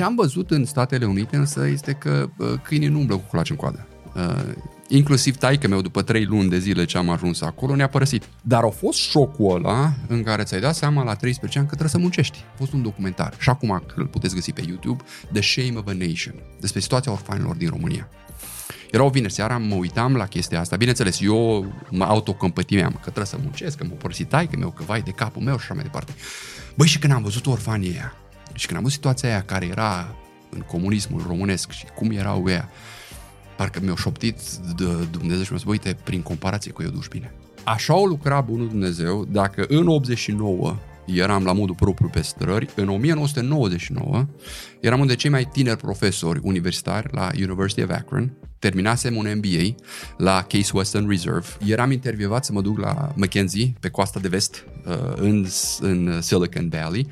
Ce am văzut în Statele Unite însă este că uh, câinii nu umblă cu colaci în coadă. Uh, inclusiv taică meu, după trei luni de zile ce am ajuns acolo, ne-a părăsit. Dar au fost șocul ăla în care ți-ai dat seama la 13 ani că trebuie să muncești. A fost un documentar și acum îl puteți găsi pe YouTube, The Shame of a Nation, despre situația orfanilor din România. Era o vineri seara, mă uitam la chestia asta. Bineînțeles, eu mă autocompătimeam că trebuie să muncesc, că mă părăsit taică meu, că vai de capul meu și așa mai departe. Băi, și când am văzut orfanii aia și când am văzut situația aia care era în comunismul românesc și cum erau ea, parcă mi-au șoptit de Dumnezeu și mi-a spus, uite, prin comparație cu eu duci bine. Așa o lucra Bunul Dumnezeu. Dacă în 89 eram la modul propriu pe strări, în 1999 eram unul de cei mai tineri profesori universitari la University of Akron, terminasem un MBA la Case Western Reserve, eram intervievat să mă duc la McKenzie, pe coasta de vest, uh, în, în Silicon Valley,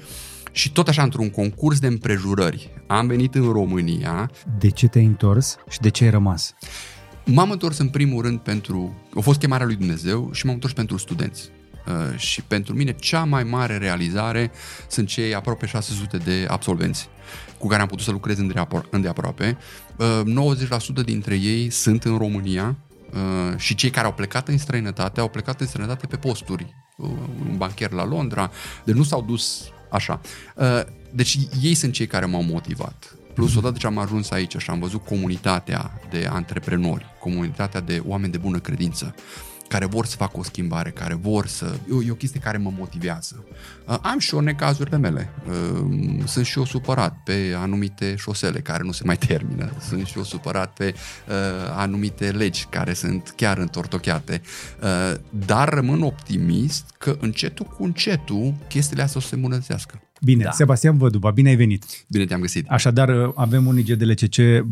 și tot așa, într-un concurs de împrejurări, am venit în România. De ce te-ai întors și de ce ai rămas? M-am întors în primul rând pentru... A fost chemarea lui Dumnezeu și m-am întors pentru studenți. Uh, și pentru mine cea mai mare realizare sunt cei aproape 600 de absolvenți cu care am putut să lucrez îndeaproape. 90% uh, dintre ei sunt în România uh, și cei care au plecat în străinătate au plecat în străinătate pe posturi. Un bancher la Londra, deci nu s-au dus așa. Deci ei sunt cei care m-au motivat. Plus, odată ce am ajuns aici și am văzut comunitatea de antreprenori, comunitatea de oameni de bună credință, care vor să facă o schimbare, care vor să... E, e o chestie care mă motivează. Uh, am și eu necazurile mele. Uh, sunt și eu supărat pe anumite șosele care nu se mai termină. Sunt și eu supărat pe uh, anumite legi care sunt chiar întortocheate. Dar rămân optimist că încetul cu încetul chestiile astea o să se îmbunătățească. Bine, da. Sebastian Văduba, bine ai venit. Bine te-am găsit. Așadar, uh, avem un IGDLCC uh,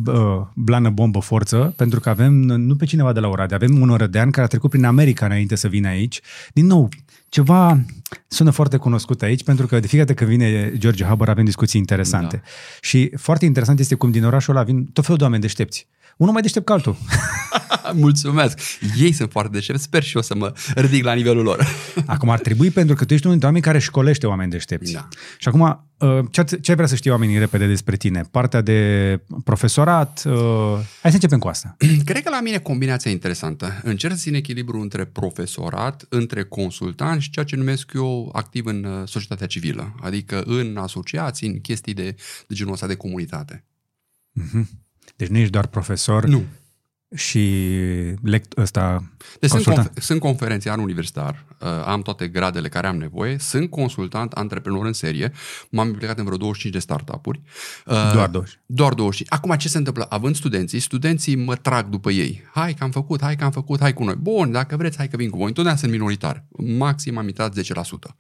blană, bombă, forță, pentru că avem, nu pe cineva de la Oradea, avem un orădean care a trecut prin America înainte să vină aici. Din nou, ceva sună foarte cunoscut aici, pentru că de fiecare dată când vine George Haber avem discuții interesante. Da. Și foarte interesant este cum din orașul ăla vin tot felul de oameni deștepți. Unul mai deștept ca altul. Mulțumesc! Ei sunt foarte deștepți, sper și eu să mă ridic la nivelul lor. acum ar trebui pentru că tu ești unul dintre oameni care școlește oameni deștepți. Da. Și acum, uh, ce, ce ai vrea să știi oamenii repede despre tine? Partea de profesorat? Uh, hai să începem cu asta. Cred că la mine combinația e interesantă. Încerc să țin echilibru între profesorat, între consultant și ceea ce numesc eu activ în uh, societatea civilă, adică în asociații, în chestii de, de genul ăsta de comunitate. Mm-hmm. Deci nu ești doar profesor, nu și lect- ăsta deci sunt, conf- sunt conferențiar universitar, uh, am toate gradele care am nevoie, sunt consultant, antreprenor în serie, m-am implicat în vreo 25 de startup-uri. Uh, doar 20. Doar 25. Acum ce se întâmplă? Având studenții, studenții mă trag după ei. Hai că am făcut, hai că am făcut, hai cu noi. Bun, dacă vreți, hai că vin cu voi. Întotdeauna sunt minoritar. Maxim am intrat 10%.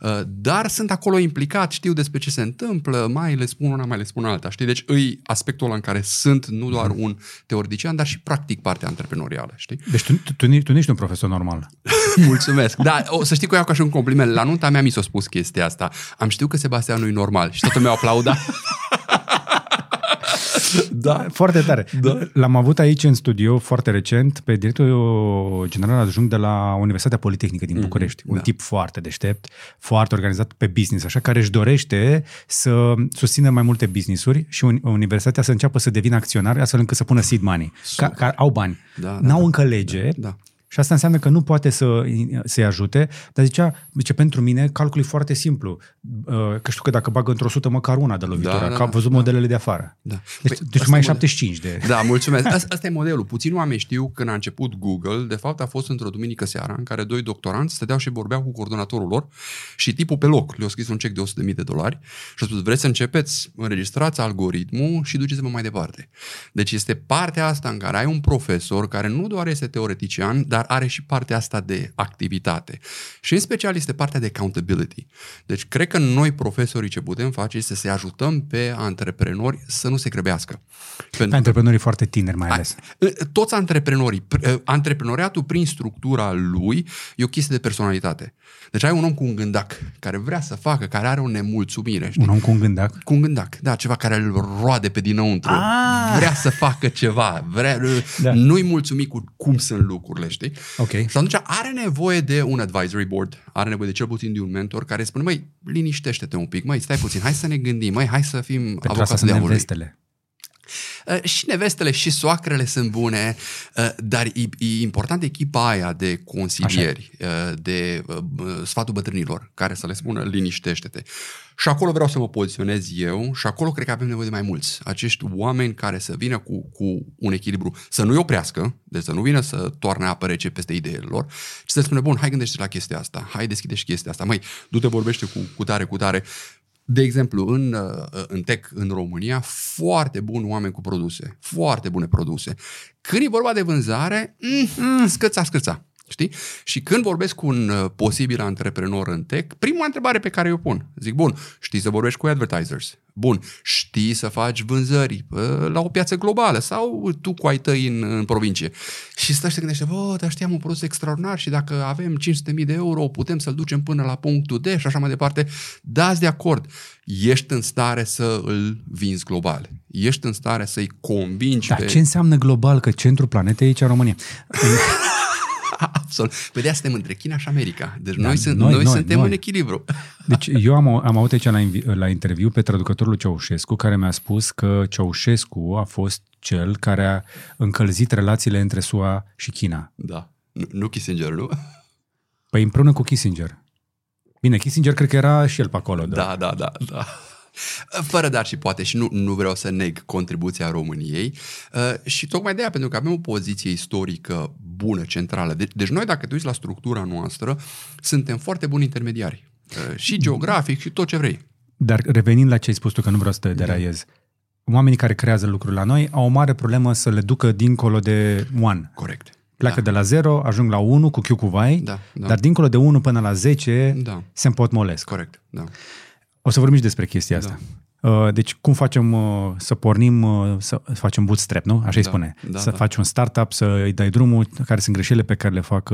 Uh, dar sunt acolo implicat, știu despre ce se întâmplă, mai le spun una, mai le spun alta. Știi? Deci îi aspectul ăla în care sunt nu doar mhm. un teoretician, dar și practic partea antreprenorială, știi? Deci tu, tu, tu, tu nu ești un profesor normal. Mulțumesc. Da, o, să știi că eu ca și un compliment. La nunta mea mi s-a spus chestia asta. Am știut că Sebastian nu e normal și toată lumea aplauda. da. Foarte tare. Da. L-am avut aici în studio foarte recent pe directorul general adjunct de la Universitatea Politehnică din mhm. București. Mm-hmm. Un da. tip foarte deștept, foarte organizat pe business, așa, care își dorește să susțină mai multe business-uri și universitatea să înceapă să devină acționari astfel încât să pună seed money. Ca, ca, au bani. Da, da, N-au da, încă lege, da, da. Și asta înseamnă că nu poate să, să-i ajute, dar zicea, zice, pentru mine calculul e foarte simplu, uh, că știu că dacă bag într-o sută măcar una de lovitură, da, da, că am văzut da, modelele de afară. Da. Deci, păi, deci mai e 75 de... Da, mulțumesc. Asta, asta e modelul. Puțin oameni știu când a început Google, de fapt a fost într-o duminică seara în care doi doctoranți stăteau și vorbeau cu coordonatorul lor și tipul pe loc le-a scris un cec de 100.000 de dolari și a spus, vreți să începeți, înregistrați algoritmul și duceți-vă mai departe. Deci este partea asta în care ai un profesor care nu doar este teoretician, dar are și partea asta de activitate. Și în special este partea de accountability. Deci cred că noi profesorii ce putem face este să-i ajutăm pe antreprenori să nu se grăbească. Pentru pe antreprenorii foarte tineri mai ales. Toți antreprenorii. Antreprenoriatul prin structura lui e o chestie de personalitate. Deci ai un om cu un gândac care vrea să facă, care are o nemulțumire. Știi? Un om cu un gândac? Cu un gândac, da, ceva care îl roade pe dinăuntru. Ah! Vrea să facă ceva, vrea, da. nu-i mulțumit cu cum sunt lucrurile, știi? Ok. Și atunci are nevoie de un advisory board, are nevoie de cel puțin de un mentor care spune, măi, liniștește-te un pic, măi, stai puțin, hai să ne gândim, măi, hai să fim Pentru avocatul diavolului. Nevestele. Uh, și nevestele și soacrele sunt bune, uh, dar e, e important echipa aia de consilieri, Așa. Uh, de sfatul bătrânilor, care să le spună liniștește-te. Și acolo vreau să mă poziționez eu și acolo cred că avem nevoie de mai mulți. Acești oameni care să vină cu, cu un echilibru, să nu-i oprească, deci să nu vină să toarne apă rece peste ideile lor, ci să spune, bun, hai gândește la chestia asta, hai deschide și chestia asta, măi, du-te vorbește cu, cu tare, cu tare, de exemplu, în, uh, în tech în România, foarte buni oameni cu produse, foarte bune produse. Când e vorba de vânzare, mm, mm, scăța, scăța. Știi? Și când vorbesc cu un uh, posibil antreprenor în tech, prima întrebare pe care eu pun, zic, bun, știi să vorbești cu advertisers? Bun, știi să faci vânzări uh, la o piață globală sau tu cu ai tăi în, în provincie? Și stă și te gândește, bă, dar știam un produs extraordinar și dacă avem 500.000 de euro, putem să-l ducem până la punctul D și așa mai departe. Dați de acord, ești în stare să îl vinzi global. Ești în stare să-i convingi Dar pe... ce înseamnă global? Că centrul planetei e aici în România. Absolut. Păi de suntem între China și America. Deci da, noi, sunt, noi, noi, noi suntem noi. în echilibru. Deci eu am, am avut aici la, la interviu pe traducătorul Ceaușescu care mi-a spus că Ceaușescu a fost cel care a încălzit relațiile între SUA și China. Da. Nu, nu Kissinger, nu? Păi împreună cu Kissinger. Bine, Kissinger cred că era și el pe acolo. Da, da, da, da. Fără dar și poate și nu, nu vreau să neg contribuția României uh, și tocmai de aia, pentru că avem o poziție istorică bună, centrală. De- deci noi, dacă te uiți la structura noastră, suntem foarte buni intermediari. Uh, și geografic și tot ce vrei. Dar revenind la ce ai spus tu, că nu vreau să te da. deraiez, oamenii care creează lucruri la noi au o mare problemă să le ducă dincolo de one. Corect. Pleacă da. de la 0, ajung la 1 cu Q cu vai, da, da. dar dincolo de 1 până la 10 da. se împotmolesc. Corect, da. O să vorbim și despre chestia asta. Da. Uh, deci cum facem uh, să pornim, uh, să facem bootstrap, nu? Așa îi da, spune. Da, să da. faci un startup, să îi dai drumul, care sunt greșelile pe care le fac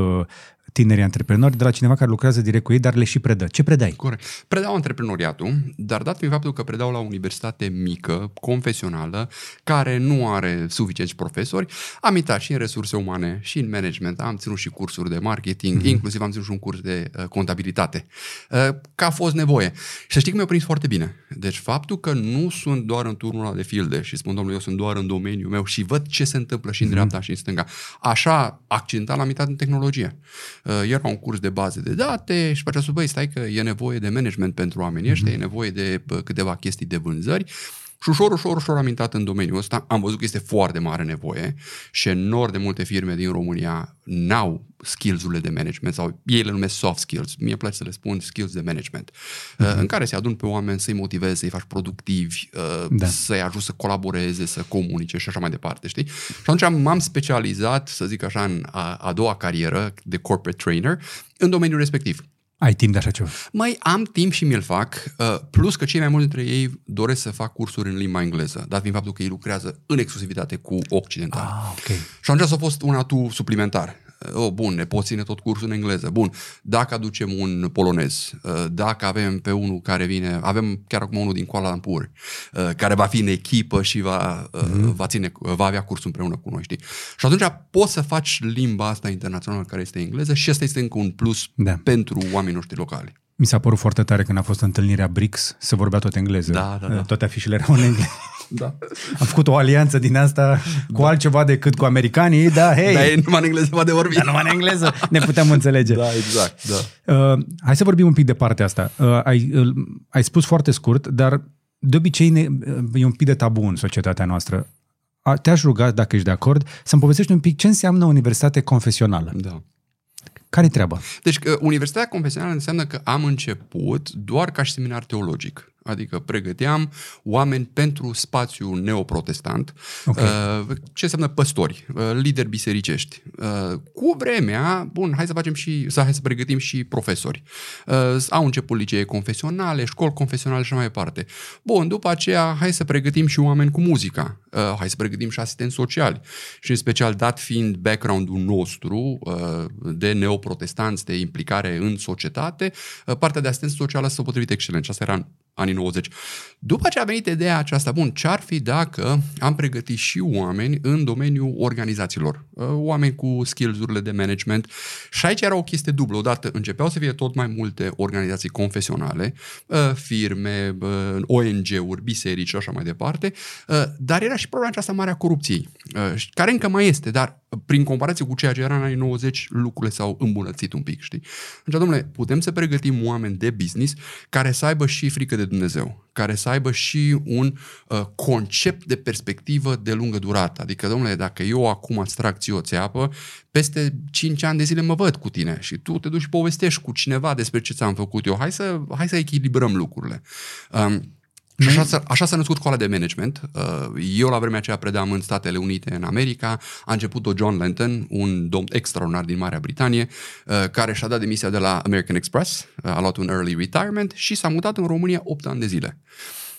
tinerii antreprenori de la cineva care lucrează direct cu ei, dar le și predă. Ce predai? Corect. Predau antreprenoriatul, dar dat fiind faptul că predau la o universitate mică, confesională, care nu are suficienți profesori, am intrat și în resurse umane, și în management, am ținut și cursuri de marketing, mm-hmm. inclusiv am ținut și un curs de uh, contabilitate. Uh, că a fost nevoie. Și să știi că mi-a prins foarte bine. Deci faptul că nu sunt doar în turnul ăla de filde și spun, domnule, eu sunt doar în domeniul meu și văd ce se întâmplă și în mm-hmm. dreapta și în stânga. Așa, accidental am intrat în tehnologie. Uh, era un curs de baze de date și pe aceea băi, stai că e nevoie de management pentru oamenii ăștia, mm-hmm. e nevoie de câteva chestii de vânzări și ușor, ușor, ușor am intrat în domeniul ăsta. Am văzut că este foarte mare nevoie și enorm de multe firme din România n-au skills-urile de management sau ei le numesc soft skills. Mie place să le spun skills de management. Mm-hmm. În care se adun pe oameni să-i motivezi, să-i faci productivi, uh, da. să-i ajut să colaboreze, să comunice și așa mai departe, știi? Și atunci m-am specializat, să zic așa, în a, a doua carieră de corporate trainer în domeniul respectiv. Ai timp de așa ceva? Mai am timp și mi-l fac, uh, plus că cei mai mulți dintre ei doresc să fac cursuri în limba engleză, dat fiind faptul că ei lucrează în exclusivitate cu occidental. Ah, okay. Și atunci a fost un atu suplimentar oh, bun, ne poți ține tot cursul în engleză. Bun, dacă aducem un polonez, uh, dacă avem pe unul care vine, avem chiar acum unul din Kuala Lumpur, uh, care va fi în echipă și va, mm-hmm. va, ține, va avea cursul împreună cu noi, știi? Și atunci poți să faci limba asta internațională care este engleză și asta este încă un plus da. pentru oamenii noștri locali. Mi s-a părut foarte tare când a fost întâlnirea BRICS să vorbea tot engleză. Da, da, da. Toate afișele erau în engleză. Da. Am făcut o alianță din asta cu da. altceva decât cu americanii, da, hei. Da, e numai în engleză va de vorbi. Da, numai în engleză ne putem înțelege. Da, exact, da. Uh, hai să vorbim un pic de partea asta. Uh, ai, uh, ai spus foarte scurt, dar de obicei ne, uh, e un pic de tabu în societatea noastră. Te-aș ruga, dacă ești de acord, să-mi povestești un pic ce înseamnă universitate confesională. Da. Care-i treaba? Deci, Universitatea Confesională înseamnă că am început doar ca și seminar teologic. Adică pregăteam oameni pentru spațiul neoprotestant. Okay. Uh, ce înseamnă păstori, uh, lideri bisericești. Uh, cu vremea, bun, hai să facem și, să, hai să pregătim și profesori. Au început licee confesionale, școli confesionale și mai departe. Bun, după aceea, hai să pregătim și oameni cu muzica. Hai să pregătim și asistenți sociali. Și în special, dat fiind background-ul nostru de neoprotestanți, de implicare în societate, partea de asistență socială s-a potrivit excelent. Și asta era anii 90. După ce a venit ideea aceasta, bun, ce-ar fi dacă am pregătit și oameni în domeniul organizațiilor, uh, oameni cu skills-urile de management și aici era o chestie dublă. Odată începeau să fie tot mai multe organizații confesionale, uh, firme, uh, ONG-uri, biserici și așa mai departe, dar era și problema aceasta mare a corupției, care încă mai este, dar prin comparație cu ceea ce era în anii 90, lucrurile s-au îmbunătățit un pic, știi? Deci, domnule, putem să pregătim oameni de business care să aibă și frică de Dumnezeu, care să aibă și un uh, concept de perspectivă de lungă durată. Adică, domnule, dacă eu acum îți trag ție o țeapă, peste 5 ani de zile mă văd cu tine și tu te duci și povestești cu cineva despre ce ți-am făcut eu. Hai să, hai să echilibrăm lucrurile. Um, și așa, așa s-a născut școala de management. Uh, eu la vremea aceea predam în Statele Unite, în America. A început-o John Lenton, un domn extraordinar din Marea Britanie, uh, care și-a dat demisia de la American Express, uh, a luat un early retirement și s-a mutat în România 8 ani de zile.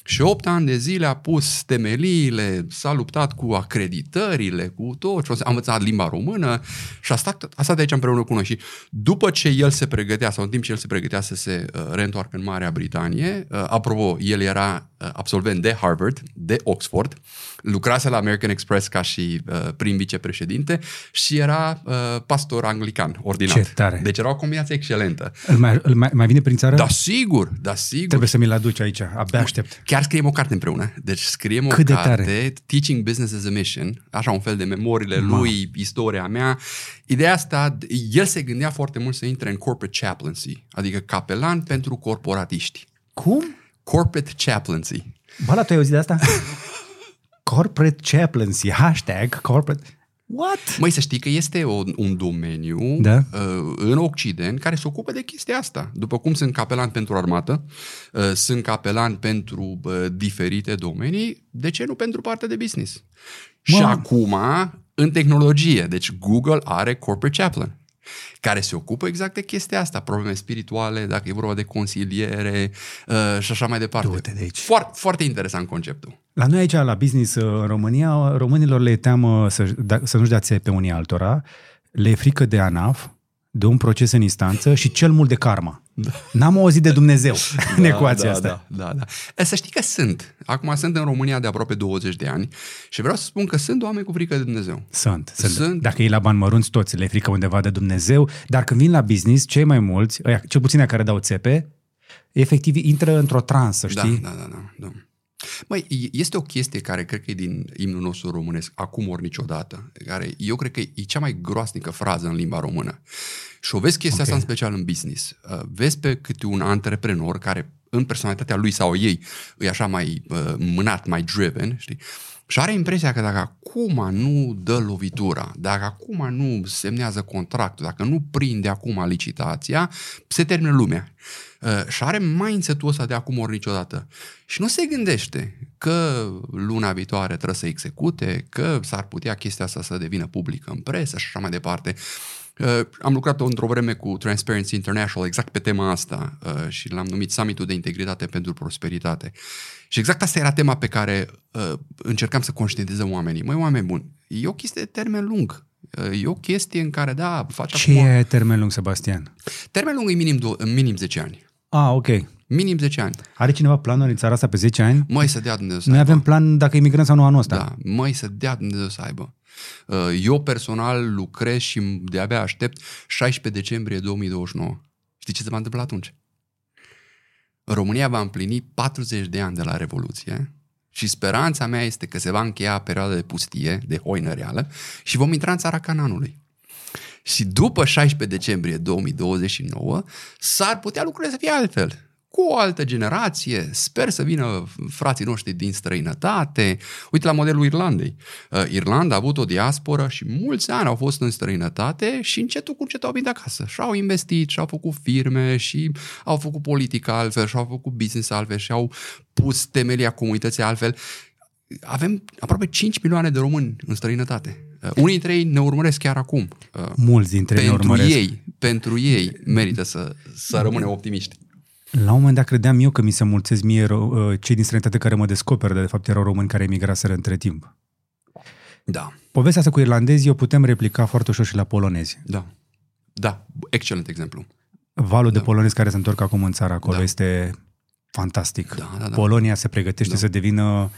Și 8 ani de zile a pus temeliile, s-a luptat cu acreditările, cu tot, a învățat limba română și a stat, a stat aici împreună cu noi. Și după ce el se pregătea, sau în timp ce el se pregătea să se uh, reîntoarcă în Marea Britanie, uh, apropo, el era uh, absolvent de Harvard, de Oxford, lucrase la American Express ca și uh, prim vicepreședinte și era uh, pastor anglican, ordinat. Ce tare. Deci era o combinație excelentă. Îl mai, îl mai, mai vine prin țară? Da, sigur, da, sigur. Trebuie să mi-l aduci aici, abia aștept. Chiar scriem o carte împreună. Deci scriem o Cât de carte, tare. Teaching Business as a Mission, așa un fel de memoriile Ma. lui, istoria mea. Ideea asta, el se gândea foarte mult să intre în corporate chaplaincy, adică capelan pentru corporatiști. Cum? Corporate chaplaincy. Bala, tu ai auzit de asta? corporate chaplaincy, hashtag corporate... What? Măi, să știi că este o, un domeniu Da. uh, în Occident care se ocupă de chestia asta. După cum sunt capelan pentru armată, uh, sunt capelan pentru uh, diferite domenii, de ce nu pentru partea de business? Mă. Și acum, în tehnologie, deci Google are corporate chaplain care se ocupă exact de chestia asta, probleme spirituale, dacă e vorba de consiliere uh, și așa mai departe. Du-te de aici. Foarte, foarte interesant conceptul. La noi aici, la business uh, în România, românilor le e teamă să, da, să nu-și dea țepe unii altora, le e frică de ANAF, de un proces în instanță și cel mult de karma. Da. N-am auzit de Dumnezeu în ecuația da, asta. Da, da, da. E, Să știi că sunt. Acum sunt în România de aproape 20 de ani și vreau să spun că sunt oameni cu frică de Dumnezeu. Sunt, sunt. Sunt. Dacă e la bani mărunți, toți le e frică undeva de Dumnezeu, dar când vin la business, cei mai mulți, ăia, cel puțin aia care dau țepe, efectiv intră într-o transă, știi? Da, da, da, da. da. Măi, e- este o chestie care cred că e din imnul nostru românesc, acum ori niciodată, care eu cred că e cea mai groasnică frază în limba română. Și o vezi chestia Ok. asta în special în business. Uh, Vezi pe câte un antreprenor care în personalitatea lui sau ei e așa mai uh, mânat, mai driven, știi? Și are impresia că dacă acum nu dă lovitura, dacă acum nu semnează contractul, dacă nu prinde acum licitația, se termină lumea. Uh, și are mindset-ul ăsta de acum ori niciodată. Și nu se gândește că luna viitoare trebuie să execute, că s-ar putea chestia asta să devină publică în presă și așa mai departe. Uh, am lucrat într-o vreme cu Transparency International exact pe tema asta uh, și l-am numit Summitul de Integritate pentru Prosperitate. Și exact asta era tema pe care uh, încercam să conștientizăm oamenii. Măi, oameni buni, e o chestie de termen lung. Uh, e o chestie în care, da, faci Ce acum... e termen lung, Sebastian? Termen lung e minim, do- minim 10 ani. Ah, ok. Minim 10 ani. Are cineva planuri în țara asta pe 10 ani? Măi, să dea Dumnezeu să Noi aibă. avem plan dacă imigrăm sau nu anul ăsta. Da, măi, să dea Dumnezeu să aibă. Uh, Eu personal lucrez și de-abia aștept 16 decembrie 2029. Știi ce se va întâmpla atunci? România va împlini 40 de ani de la Revoluție și speranța mea este că se va încheia perioada de pustie, de hoină reală și vom intra în țara Cananului. Și după 16 decembrie 2029 s-ar putea lucrurile să fie altfel. Cu o altă generație, sper să vină frații noștri din străinătate. Uite la modelul Irlandei. Uh, Irlanda a avut o diasporă și mulți ani au fost în străinătate și încetul cu încetul au venit acasă. Și au investit, și au făcut firme, și au făcut politică altfel, și au făcut business altfel, și au pus temelia comunității altfel. Avem aproape 5 milioane de români în străinătate. Uh, Unii dintre ei ne urmăresc chiar acum. Uh, Mulți dintre ei ne pentru urmăresc. ei, pentru ei merită să, să rămânem optimiști. La un moment dat credeam eu că mi se mulțesc mie ro- uh, cei din străinătate care mă descoperă, dar de fapt erau români care emigraseră între timp. Da, Povestea asta cu irlandezii o putem replica foarte ușor și la polonezi. da, da, excelent exemplu. Valul de polonezi care se întorc acum în țară acolo Da. este fantastic. Da, da, da. Polonia se pregătește Da. să devină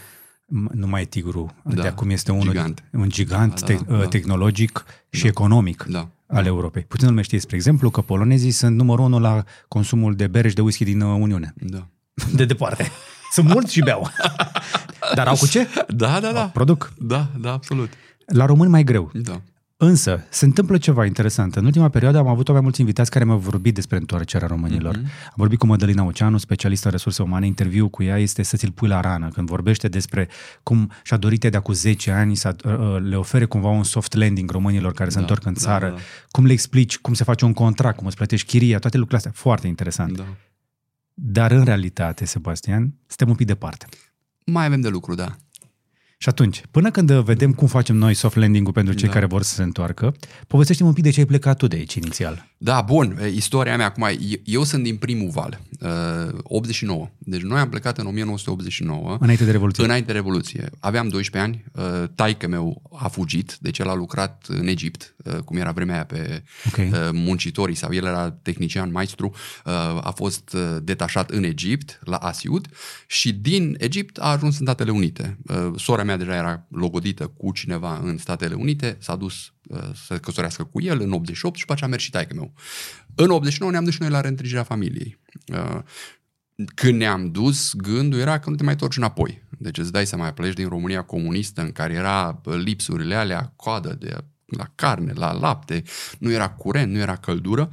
m- nu mai tigru, Da. de acum este unul, Gigant. un gigant Da, da, te- da. tehnologic și economic Da. Al Europei. Puțin lume știe, spre exemplu, că polonezii sunt numărul unu la consumul de bere și de whisky din uh, Uniune. Da. De departe. Sunt mulți și beau. Dar au cu ce? Da, da, da. Produc. Da, da, absolut. La români mai greu. Da. Însă, se întâmplă ceva interesant. În ultima perioadă am avut mai mulți invitați care mi-au vorbit despre întoarcerea românilor. Mhm. Am vorbit cu Mădălina Oceanu, specialistă în resurse umane. Interviul cu ea este să ți-l pui la rană. Când vorbește despre cum și-a dorit de cu 10 ani să uh, uh, le ofere cumva un soft landing românilor care se Da, întorc în da, țară. da. Cum le explici cum se face un contract, cum îți plătești chiria, toate lucrurile astea. Foarte interesant. da. Dar în realitate, Sebastian, suntem un pic departe. Mai avem de lucru, da. Și atunci, până când vedem cum facem noi soft landing-ul pentru cei Da. care vor să se întoarcă, povestește un pic de ce ai plecat tu de aici inițial. Da, bun, e, istoria mea acum, eu, eu sunt din primul val, uh, 89. Deci noi am plecat în 1989. Înainte de Revoluție. Înainte de Revoluție. Aveam 12 ani, uh, taică meu a fugit, deci el a lucrat în Egipt, uh, cum era vremea aia pe Ok. uh, muncitorii sau el era tehnician, maestru, uh, a fost uh, detașat în Egipt, la Asiut și din Egipt a ajuns în Statele Unite. Uh, Sora mea deja era logodită cu cineva în Statele Unite, s-a dus uh, să căsătorească cu el în 88 și după aceea a mers și taică meu. În 89 ne-am dus și noi la reîntregirea familiei. Uh, când ne-am dus, gândul era că nu te mai torci înapoi. Deci îți dai seama, pleci din România comunistă în care era bă, lipsurile alea, coadă de la carne, la lapte, nu era curent, nu era căldură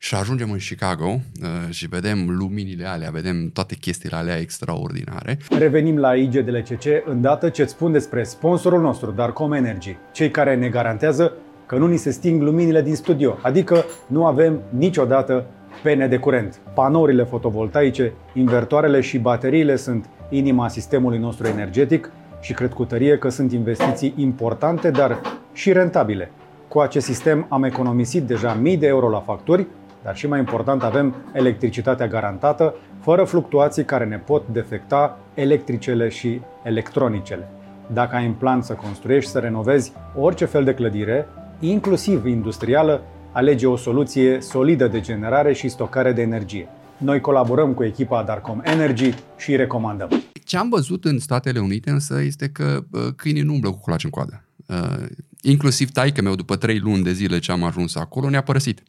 și ajungem în Chicago uh, și vedem luminile alea, vedem toate chestiile alea extraordinare. Revenim la IGDLCC îndată ce îți spun despre sponsorul nostru, Darcom Energy, cei care ne garantează că nu ni se sting luminile din studio, adică nu avem niciodată pene de curent. Panourile fotovoltaice, invertoarele și bateriile sunt inima sistemului nostru energetic și cred cu tărie că sunt investiții importante, dar și rentabile. Cu acest sistem am economisit deja mii de euro la facturi, dar și mai important avem electricitatea garantată, fără fluctuații care ne pot defecta electricele și electronicele. Dacă ai în plan să construiești, să renovezi orice fel de clădire, inclusiv industrială, alege o soluție solidă de generare și stocare de energie. Noi colaborăm cu echipa Darcom Energy și îi recomandăm. Ce am văzut în Statele Unite însă este că uh, câinii nu umblă cu culaci în coadă. Uh, inclusiv taică meu, după trei luni de zile ce am ajuns acolo, ne-a părăsit.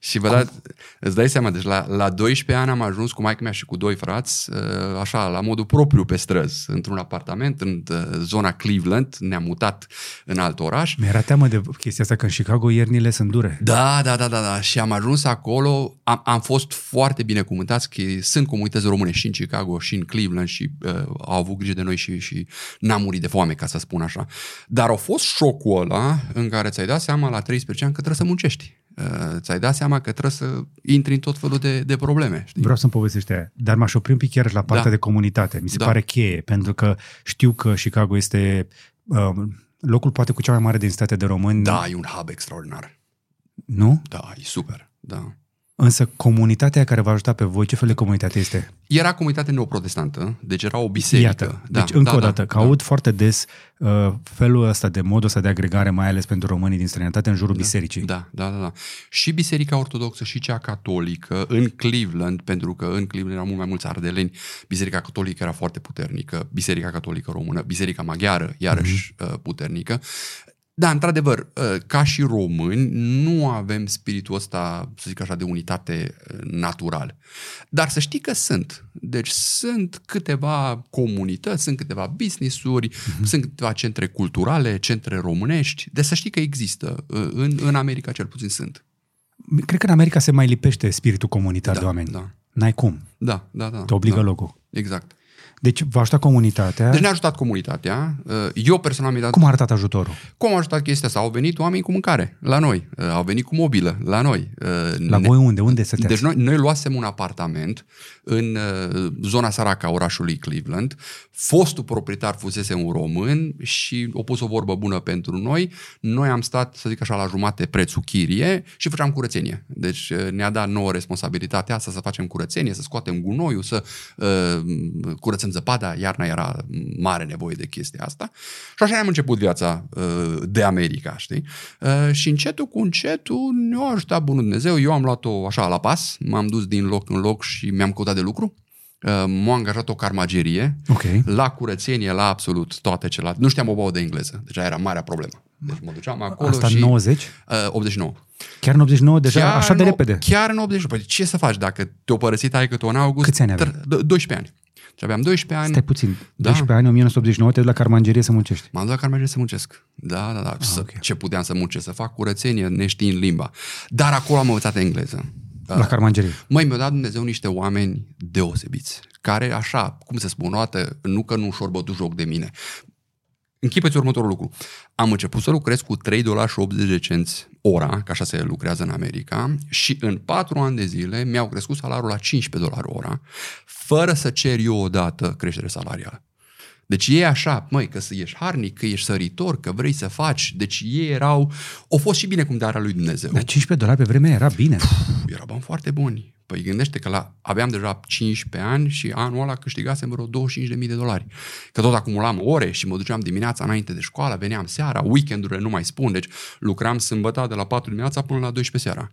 Și vă dați, îți dai seama, deci la, la 12 ani am ajuns cu maică mea și cu doi frați, uh, așa, la modul propriu pe străzi, într-un apartament în uh, zona Cleveland, ne-am mutat în alt oraș. Mi-era teamă de chestia asta că în Chicago iernile sunt dure. Da, da, da, da, da. Și am ajuns acolo, am, am fost foarte binecuvântați că sunt comunități române și în Chicago și în Cleveland și uh, au avut grijă de noi și, și n-am murit de foame, ca să spun așa. Dar a fost șocul ăla în care ți-ai dat seama la 13 ani că trebuie să muncești. Uh, ți-ai dat seama că trebuie să intri în tot felul de, de probleme. Știi? Vreau să-mi povestești aia, dar m-aș opri un pic chiar la partea Da. de comunitate. Mi se Da. pare cheie, pentru că știu că Chicago este um, locul poate cu cea mai mare densitate de români. Da, e un hub extraordinar. Nu? Da, e super. Da. Însă comunitatea care va ajuta pe voi, ce fel de comunitate este? Era comunitate neoprotestantă, deci era o biserică. Iată, Da, deci încă da, o da, dată, că da. aud foarte des uh, felul ăsta de modul ăsta de agregare, mai ales pentru românii din străinătate, în jurul bisericii. Da, da, da, da. Și Biserica Ortodoxă și cea Catolică în Cleveland, pentru că în Cleveland erau mult mai mulți ardeleni, Biserica Catolică era foarte puternică, Biserica Catolică Română, Biserica Maghiară, iarăși Mhm. mm-hmm. puternică. Da, într-adevăr, uh, ca și români, nu avem spiritul ăsta, să zic așa, de unitate uh, natural. Dar să știi că sunt. Deci sunt câteva comunități, sunt câteva business-uri, Mhm. mm-hmm. sunt câteva centre culturale, centre românești. Deci să știi că există. Uh, În, în America cel puțin sunt. Cred că în America se mai lipește spiritul comunitar Da, de oameni. da. N-ai cum. Da, da, da. Te obligă da. logul. Exact. Deci vă ajuta comunitatea. Deci ne-a ajutat comunitatea. Uh, Eu personal mi-am dat... Cum a arătat ajutorul? Cum a ajutat chestia asta? Au venit oameni cu mâncare la noi. Uh, Au venit cu mobilă la noi. Uh, La voi unde? Unde stăteați? Deci noi, noi luasem un apartament în uh, zona săracă a orașului Cleveland. Fostul proprietar fusese un român și a pus o vorbă bună pentru noi. Noi am stat, să zic așa, la jumate prețul chirie și făceam curățenie. Deci uh, ne-a dat nouă responsabilitatea asta să facem curățenie, să scoatem gunoiul, să uh, curățăm zăpada. Iarna era mare nevoie de chestia asta. Și așa am început viața uh, de America, știi? Uh, și încetul cu încetul ne-a ajutat Bunul Dumnezeu. Eu am luat-o așa la pas, m-am dus din loc în loc și mi-am căutat de lucru. Uh, m-a angajat o carmagerie, Ok. la curățenie, la absolut toate celelalte. Nu știam o băuă de engleză, deci aia era marea problemă. Deci mă duceam acolo Asta și... în 90? Uh, 89. Chiar în 89, deja așa de în, repede. Chiar în 89. Păi ce să faci dacă te-o părăsit ai tu în august? Câți ani aveai? Tr- d- 12 ani. Și aveam 12 ani. Stai puțin. Da. 12 ani, 1989, te duci la carmangerie să muncești. M-am dus la carmagerie să muncesc. Da, da, da. să, ok. Ce puteam să muncesc? Să fac curățenie neștiind limba. Dar acolo am învățat engleză. La carmangerie. Măi, mi-a dat Dumnezeu niște oameni deosebiți, care așa, cum să spun o dată, nu că nu și-or bătut joc de mine. Închipeți următorul lucru. Am început să lucrez cu 3 dolari și 80 de cenți ora, că așa se lucrează în America, și în 4 ani de zile mi-au crescut salariul la 15 dolari ora, fără să cer eu odată creștere salarială. Deci ei așa, măi, că să ești harnic, că ești săritor, că vrei să faci. Deci ei erau, au fost și binecuvântarea lui Dumnezeu. Dar 15 dolari pe vremea era bine. Erau bani foarte buni. Păi gândește că la, aveam deja 15 ani și anul ăla câștigasem vreo 25.000 de dolari. Că tot acumulam ore și mă duceam dimineața înainte de școală, veneam seara, weekendurile nu mai spun, deci lucram sâmbătă de la 4 dimineața până la 12 seara.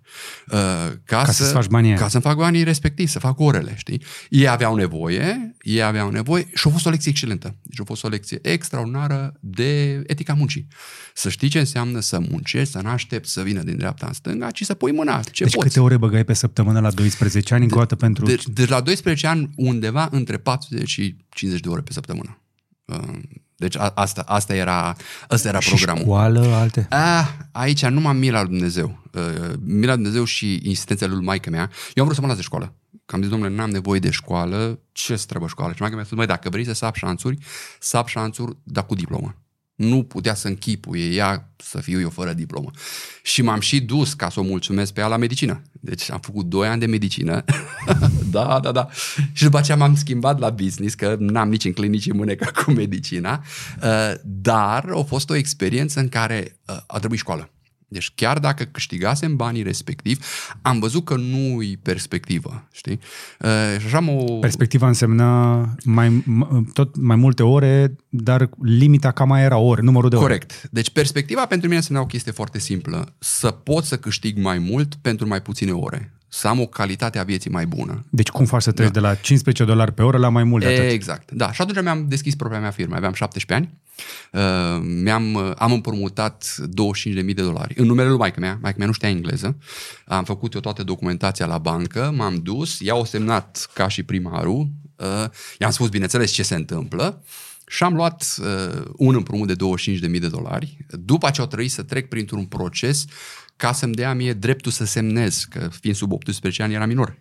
Uh, ca, Ca să-ți faci banii aia. Ca să-mi fac banii respectiv, să fac orele, știi? Ei aveau nevoie, ei aveau nevoie și a fost o lecție excelentă. Deci a fost o lecție extraordinară de etica muncii. Să știi ce înseamnă să muncești, să n-aștepți să vină din dreapta în stânga, ci să pui mâna ce Deci poți. câte ore băgai pe săptămână la 12 ani, încă o dată pentru... Deci, deci la 12 ani undeva între 40 și 50 de ore pe săptămână. Uh, Deci a, asta, asta era, asta era și programul. școală, alte... Ah, aici nu m-am mila lui Dumnezeu. Uh, mila lui Dumnezeu și insistența lui maică mea. Eu am vrut să mă las de școală. Că am zis, domnule, n-am nevoie de școală, ce trebuie școală? Și maică mea a spus, măi, dacă vrei să sap șanțuri, sap șanțuri, dar cu diplomă. Nu putea să închipuie ea să fiu eu fără diplomă. Și m-am și dus ca să o mulțumesc pe ea la medicină. Deci am făcut 2 ani de medicină. da, da, da. Și după aceea m-am schimbat la business, că n-am nici în clinici mânecă cu medicina. Uh, Dar a fost o experiență în care uh, a trebuit școală. Deci chiar dacă câștigasem banii respectiv, am văzut că nu-i perspectivă, știi? Uh, și așa am o... Perspectiva însemna mai, m- tot mai multe ore, dar limita cam mai era ore, numărul de ore. Corect. Deci perspectiva pentru mine însemna o chestie foarte simplă. Să pot să câștig mai mult pentru mai puține ore. Să am o calitate a vieții mai bună. Deci cum faci să treci da. de la 15 dolari pe oră la mai mult de atât? Exact. Da. Și atunci mi-am deschis propria mea firmă. Aveam 17 ani. Uh, mi-am, uh, am împrumutat 25.000 de dolari. În numele lui maică mea. Maică mea nu știa engleză. Am făcut eu toată documentația la bancă. M-am dus. Ea o semnat ca și primarul. Uh, i-am spus, bineînțeles, ce se întâmplă. Și am luat uh, un împrumut de 25.000 de dolari. După ce au trebuit să trec printr-un proces ca să-mi dea mie dreptul să semnez, că fiind sub 18 ani era minor.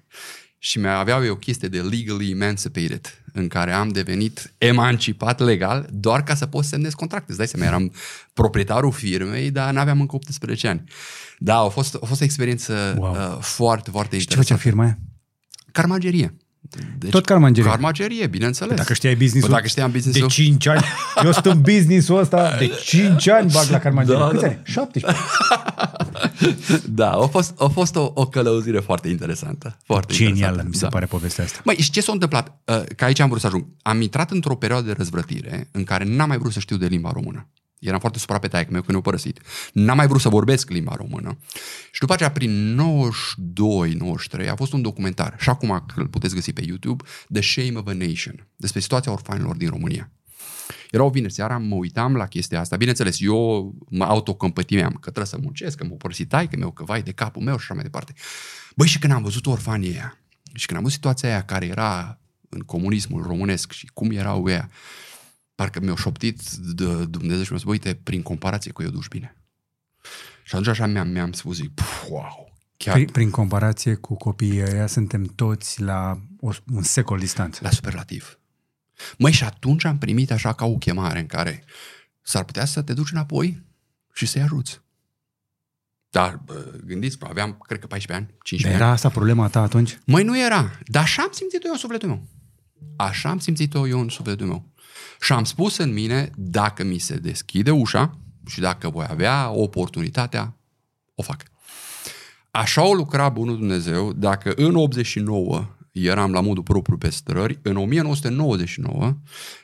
Și mi aveau eu o chestie de legally emancipated, în care am devenit emancipat legal doar ca să pot să semnez contracte. Îți dai seama, eram proprietarul firmei, dar n-aveam încă 18 ani. Da, a fost, a fost o experiență Wow. wow. uh, foarte, foarte Și ce făcea interesantă. firma aia? Carmagerie. Deci, Tot carmagerie. Carmagerie, bineînțeles. Dacă știai business-ul, Bă, dacă știam business-ul, de 5 ani, eu sunt în business-ul ăsta, de 5 ani bag la carmagerie. Da, Câți da. ani? 17. Da, a fost, a fost o, o călăuzire foarte interesantă. Foarte Genială, interesantă. mi se da. pare povestea asta. Măi, și ce s-a întâmplat? Uh, Că aici am vrut să ajung. Am intrat într-o perioadă de răzvrătire în care n-am mai vrut să știu de limba română. Eram foarte supărat pe taică meu când ne-a părăsit. N-am mai vrut să vorbesc limba română. Și după aceea, prin 92-93, a fost un documentar, și acum îl puteți găsi pe YouTube, The Shame of a Nation, despre situația orfanilor din România. Era o vineri seara, mă uitam la chestia asta. Bineînțeles, eu mă autocompătimeam că trebuie să muncesc, că m-a părăsit taică meu, că vai de capul meu și așa mai departe. Băi, și când am văzut orfanii aia, și când am văzut situația aia care era în comunismul românesc și cum erau ea, parcă mi-au șoptit de Dumnezeu și mi-a spus, uite, prin comparație cu eu duci bine. Și atunci așa mi-am, mi-am spus, zic, "Puf, wow, chiar Prin, prin comparație cu copiii ăia, suntem toți la o, un secol distanță. la superlativ. Măi, și atunci am primit așa ca o chemare în care s-ar putea să te duci înapoi și să-i ajuți. Dar bă, gândiți, aveam, cred că 14 ani, 15 Dar ani. era asta problema ta atunci? Măi, nu era. Dar așa am simțit-o eu în sufletul meu. Așa am simțit-o eu în sufletul meu. Și am spus în mine, dacă mi se deschide ușa și dacă voi avea oportunitatea, o fac. Așa o lucra Bunul Dumnezeu dacă în 89 eram la modul propriu pe strări, în 1999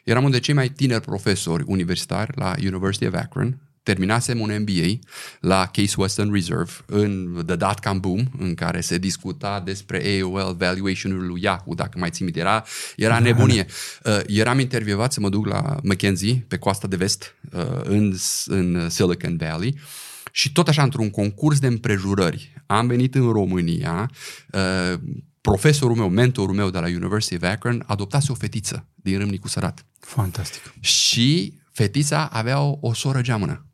eram unul de cei mai tineri profesori universitari la University of Akron, terminasem un MBA la Case Western Reserve în The Dot-Com Boom, în care se discuta despre AOL, valuation-ul lui Yahoo, dacă mai țin minte. Era, era da, nebunie. Da. Uh, eram intervievat să mă duc la McKenzie, pe coasta de vest, uh, în, în Silicon Valley, și tot așa, într-un concurs de împrejurări, am venit în România, uh, profesorul meu, mentorul meu de la University of Akron, adoptase o fetiță din Râmnicu Sărat. Fantastic. Și fetița avea o, o soră geamănă.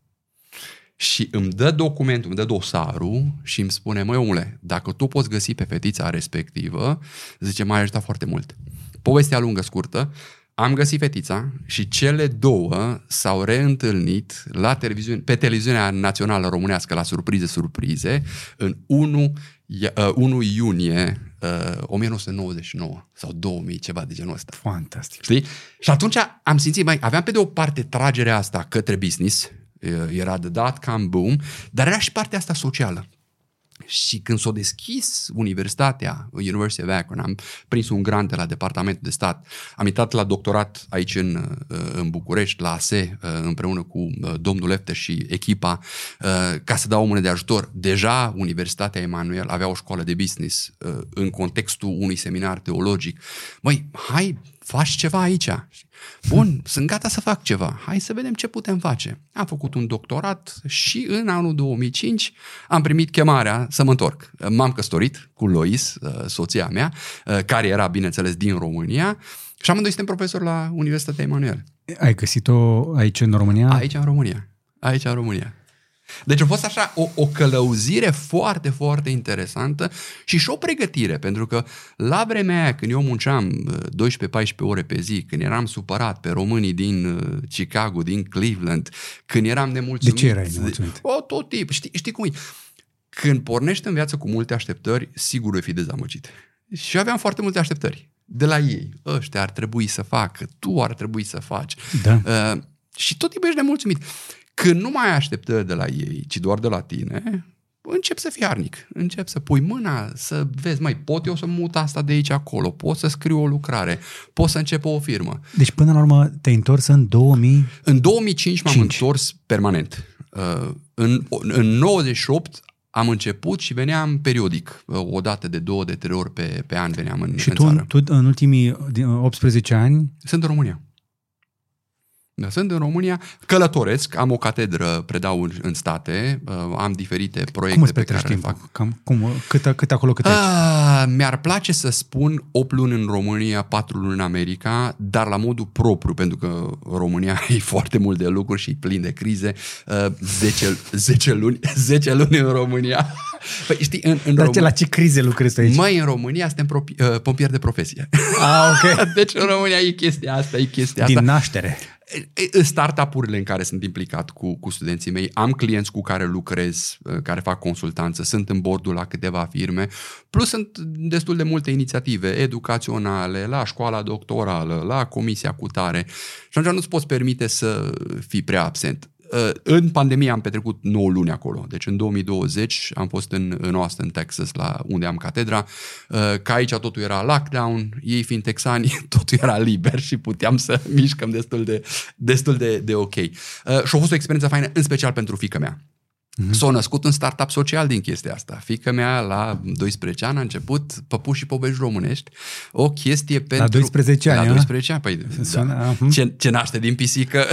Și îmi dă documentul, îmi dă dosarul și îmi spune, măi omule, dacă tu poți găsi pe fetița respectivă, zice, mai ajutat foarte mult. Povestea lungă, scurtă, am găsit fetița și cele două s-au reîntâlnit la televiziune, pe televiziunea națională românească la surprize, surprize, în 1, 1 uh, iunie uh, 1999 sau 2000, ceva de genul ăsta. Fantastic. Știi? Și atunci am simțit, mai aveam pe de o parte tragerea asta către business, era de dot-com boom, dar era și partea asta socială. Și când s-a deschis universitatea, University of Akron, am prins un grant de la Departamentul de Stat, am intrat la doctorat aici în, în București, la ASE, împreună cu uh, domnul Lefte și echipa, uh, ca să dau o mână de ajutor. Deja Universitatea Emanuel avea o școală de business uh, în contextul unui seminar teologic. Măi, hai, faci ceva aici. Bun, sunt gata să fac ceva. Hai să vedem ce putem face. Am făcut un doctorat și în anul 2005 am primit chemarea să mă întorc. M-am căsătorit cu Lois, uh, soția mea, uh, care era, bineînțeles, din România și amândoi suntem profesori la Universitatea Emanuel. Ai găsit-o aici în România? Aici în România. Aici în România. Deci a fost așa o, o călăuzire foarte, foarte interesantă și și o pregătire, pentru că la vremea aia când eu munceam 12-14 ore pe zi, când eram supărat pe românii din uh, Chicago, din Cleveland, când eram nemulțumit. De ce erai nemulțumit? O, tot tip. Știi, știi cum e? Când pornești în viață cu multe așteptări, sigur vei fi dezamăgit. Și aveam foarte multe așteptări de la ei. Ăștia ar trebui să facă, tu ar trebui să faci. Da. Uh, și tot timpul ești nemulțumit. Când nu mai ai așteptări de la ei, ci doar de la tine, încep să fii arnic. Încep să pui mâna, să vezi, mai pot eu să mut asta de aici acolo, pot să scriu o lucrare, pot să încep o firmă. Deci până la urmă te-ai întors în 2000? În 2005 m-am 5. întors permanent. Uh, în, în 98 am început și veneam periodic, uh, o dată de două, de trei ori pe, pe an veneam în, și în tu, țară. tu în ultimii 18 ani? Sunt în România. Da, sunt în România, călătoresc, am o catedră, predau în state, uh, am diferite proiecte cum pe care timpul? fac. Cam, cum, cât, cât acolo, cât aici? Ah, mi-ar place să spun 8 luni în România, 4 luni în America, dar la modul propriu, pentru că România e foarte mult de lucruri și e plin de crize. 10, 10, luni, 10 luni în România. Păi, știi, în, în Dar România... la ce crize lucrezi aici? Măi, în România suntem propi, uh, pompieri de profesie. Ah, ok. deci în România e chestia asta, e chestia Din asta. naștere. Startup-urile în care sunt implicat cu, cu studenții mei, am clienți cu care lucrez, uh, care fac consultanță, sunt în bordul la câteva firme, plus sunt destul de multe inițiative educaționale, la școala doctorală, la comisia cutare și atunci nu-ți poți permite să fii prea absent. Uh, în pandemie am petrecut 9 luni acolo, deci în 2020 am fost în, în Austin, Texas, la unde am catedra, uh, că aici totul era lockdown, ei fiind texani, totul era liber și puteam să mișcăm destul de, destul de, de ok. Uh, și a fost o experiență faină, în special pentru fica mea. Mm-hmm. S-a născut un startup social din chestia asta. Fica mea la 12 ani a început păpuși și povești românești, o chestie pentru... La 12 ani, La 12 ani, păi, da. ce, ce naște din pisică...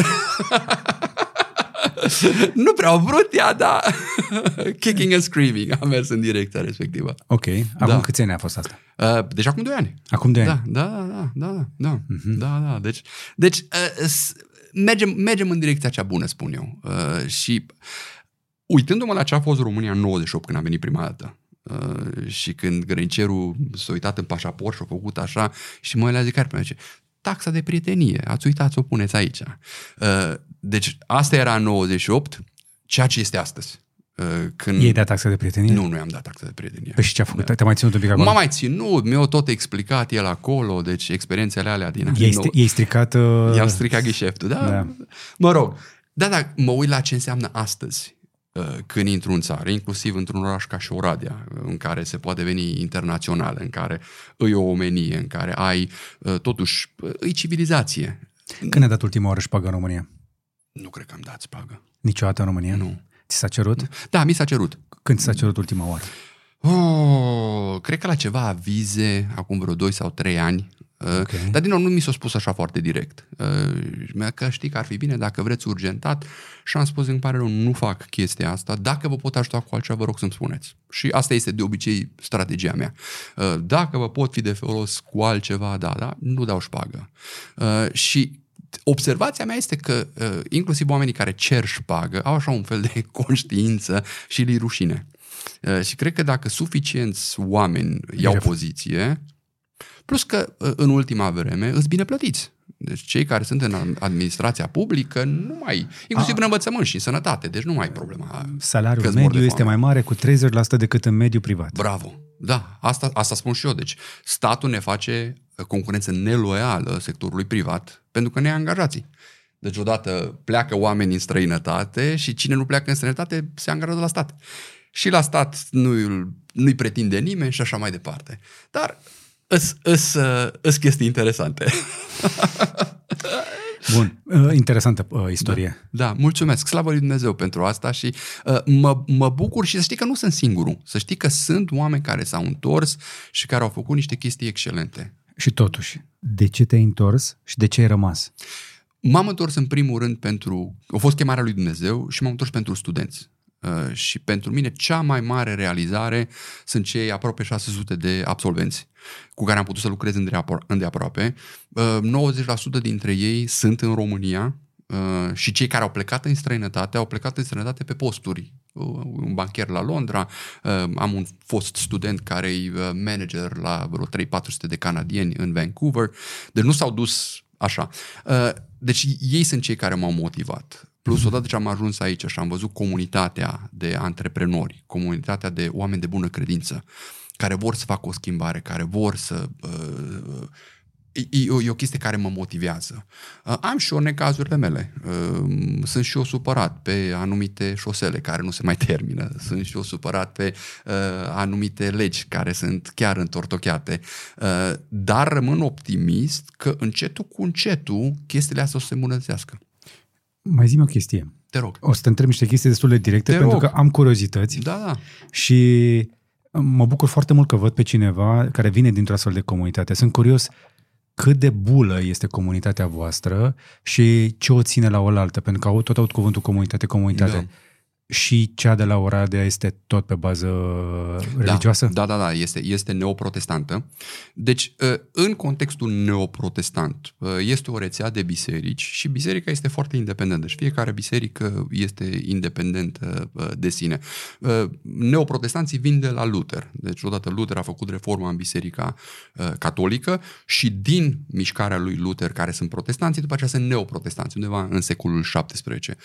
nu prea au vrut ea, dar kicking and screaming a mers în direcția respectivă. Ok. Acum da. câți ani a fost asta? Uh, deci acum 2 ani. Acum 2 ani? Da, da, da, da, da, uh-huh. da, da. Deci, deci uh, mergem, mergem în direcția cea bună, spun eu. Uh, și uitându-mă la ce a fost România în 98 când a venit prima dată, Uh, și când grănicerul s-a uitat în pașaport și a făcut așa și mă le-a zis care zice, taxa de prietenie, ați uitat să o puneți aici. Uh, deci asta era în 98, ceea ce este astăzi. Uh, când... Ei dat taxa de prietenie? Nu, nu i-am dat taxa de prietenie. Păi și ce a făcut? Da. Te-a mai ținut un pic acolo? M-a mai ținut, mi-a tot explicat el acolo, deci experiențele alea din Ei, st- ei stricat... Uh... I-am stricat ghișeftul, da? da? Mă rog, da, da, mă uit la ce înseamnă astăzi uh, când intru în țară, inclusiv într-un oraș ca și Oradea, în care se poate veni internațional, în care îi o omenie, în care ai, totuși, îi civilizație. Când ai dat ultima oară șpagă în România? Nu cred că am dat spagă. Niciodată în România? Nu. Ți s-a cerut? Da, mi s-a cerut. Când ți s-a cerut ultima oară? Oh, cred că la ceva avize, acum vreo 2 sau 3 ani, Okay. Dar din nou nu mi s-a spus așa foarte direct. Că știi că ar fi bine dacă vreți urgentat și am spus, îmi pare rău, nu fac chestia asta. Dacă vă pot ajuta cu altceva, vă rog să-mi spuneți. Și asta este de obicei strategia mea. Dacă vă pot fi de folos cu altceva, da, da, nu dau șpagă. Și observația mea este că inclusiv oamenii care cer șpagă au așa un fel de conștiință și li rușine. Și cred că dacă suficienți oameni iau poziție, Plus că ă, în ultima vreme îți bine plătiți. Deci cei care sunt în administrația publică nu mai, inclusiv A. în învățământ și în sănătate, deci nu mai e problema. Salariul mediu este mai mare cu 30% decât în mediul privat. Bravo. Da, asta, asta spun și eu. Deci statul ne face ă, concurență neloială sectorului privat pentru că ne angajații. Deci odată pleacă oameni în străinătate și cine nu pleacă în străinătate se angajează la stat. Și la stat nu-i, nu-i pretinde nimeni și așa mai departe. Dar Îs, îs, îs chestii interesante. Bun, uh, interesantă uh, istorie. Da, da, mulțumesc. Slavă lui Dumnezeu pentru asta și uh, mă, mă bucur și să știi că nu sunt singurul. Să știi că sunt oameni care s-au întors și care au făcut niște chestii excelente. Și totuși, de ce te-ai întors și de ce ai rămas? M-am întors în primul rând pentru... A fost chemarea lui Dumnezeu și m-am întors pentru studenți. Uh, și pentru mine cea mai mare realizare sunt cei aproape 600 de absolvenți cu care am putut să lucrez îndeaproape. 90% uh, dintre ei sunt în România uh, și cei care au plecat în străinătate au plecat în străinătate pe posturi. Un bancher la Londra, am un fost student care e manager la vreo 3-400 de canadieni în Vancouver, deci nu s-au dus așa. Deci ei sunt cei care m-au motivat. Plus, odată ce am ajuns aici și am văzut comunitatea de antreprenori, comunitatea de oameni de bună credință, care vor să facă o schimbare, care vor să... Uh, e, o, e o chestie care mă motivează. Uh, am și eu necazurile mele. Uh, sunt și eu supărat pe anumite șosele care nu se mai termină. Sunt și eu supărat pe uh, anumite legi care sunt chiar întortocheate. Uh, dar rămân optimist că încetul cu încetul chestiile astea o să se îmbunătățească. Mai zi o chestie. Te rog. O să te întreb niște chestii destul de directe, Te pentru rog. că am curiozități. Da, da. Și mă bucur foarte mult că văd pe cineva care vine dintr-o astfel de comunitate. Sunt curios cât de bulă este comunitatea voastră și ce o ține la oaltă, pentru că tot aud cuvântul comunitate, comunitate. Da și cea de la Oradea este tot pe bază religioasă? Da, da, da, da este, este neoprotestantă. Deci, ă, în contextul neoprotestant, ă, este o rețea de biserici și biserica este foarte independentă. Deci fiecare biserică este independentă ă, de sine. Neoprotestanții vin de la Luther. Deci, odată Luther a făcut reforma în biserica catolică și din mișcarea lui Luther, care sunt protestanții, după aceea sunt neoprotestanți, undeva în secolul XVII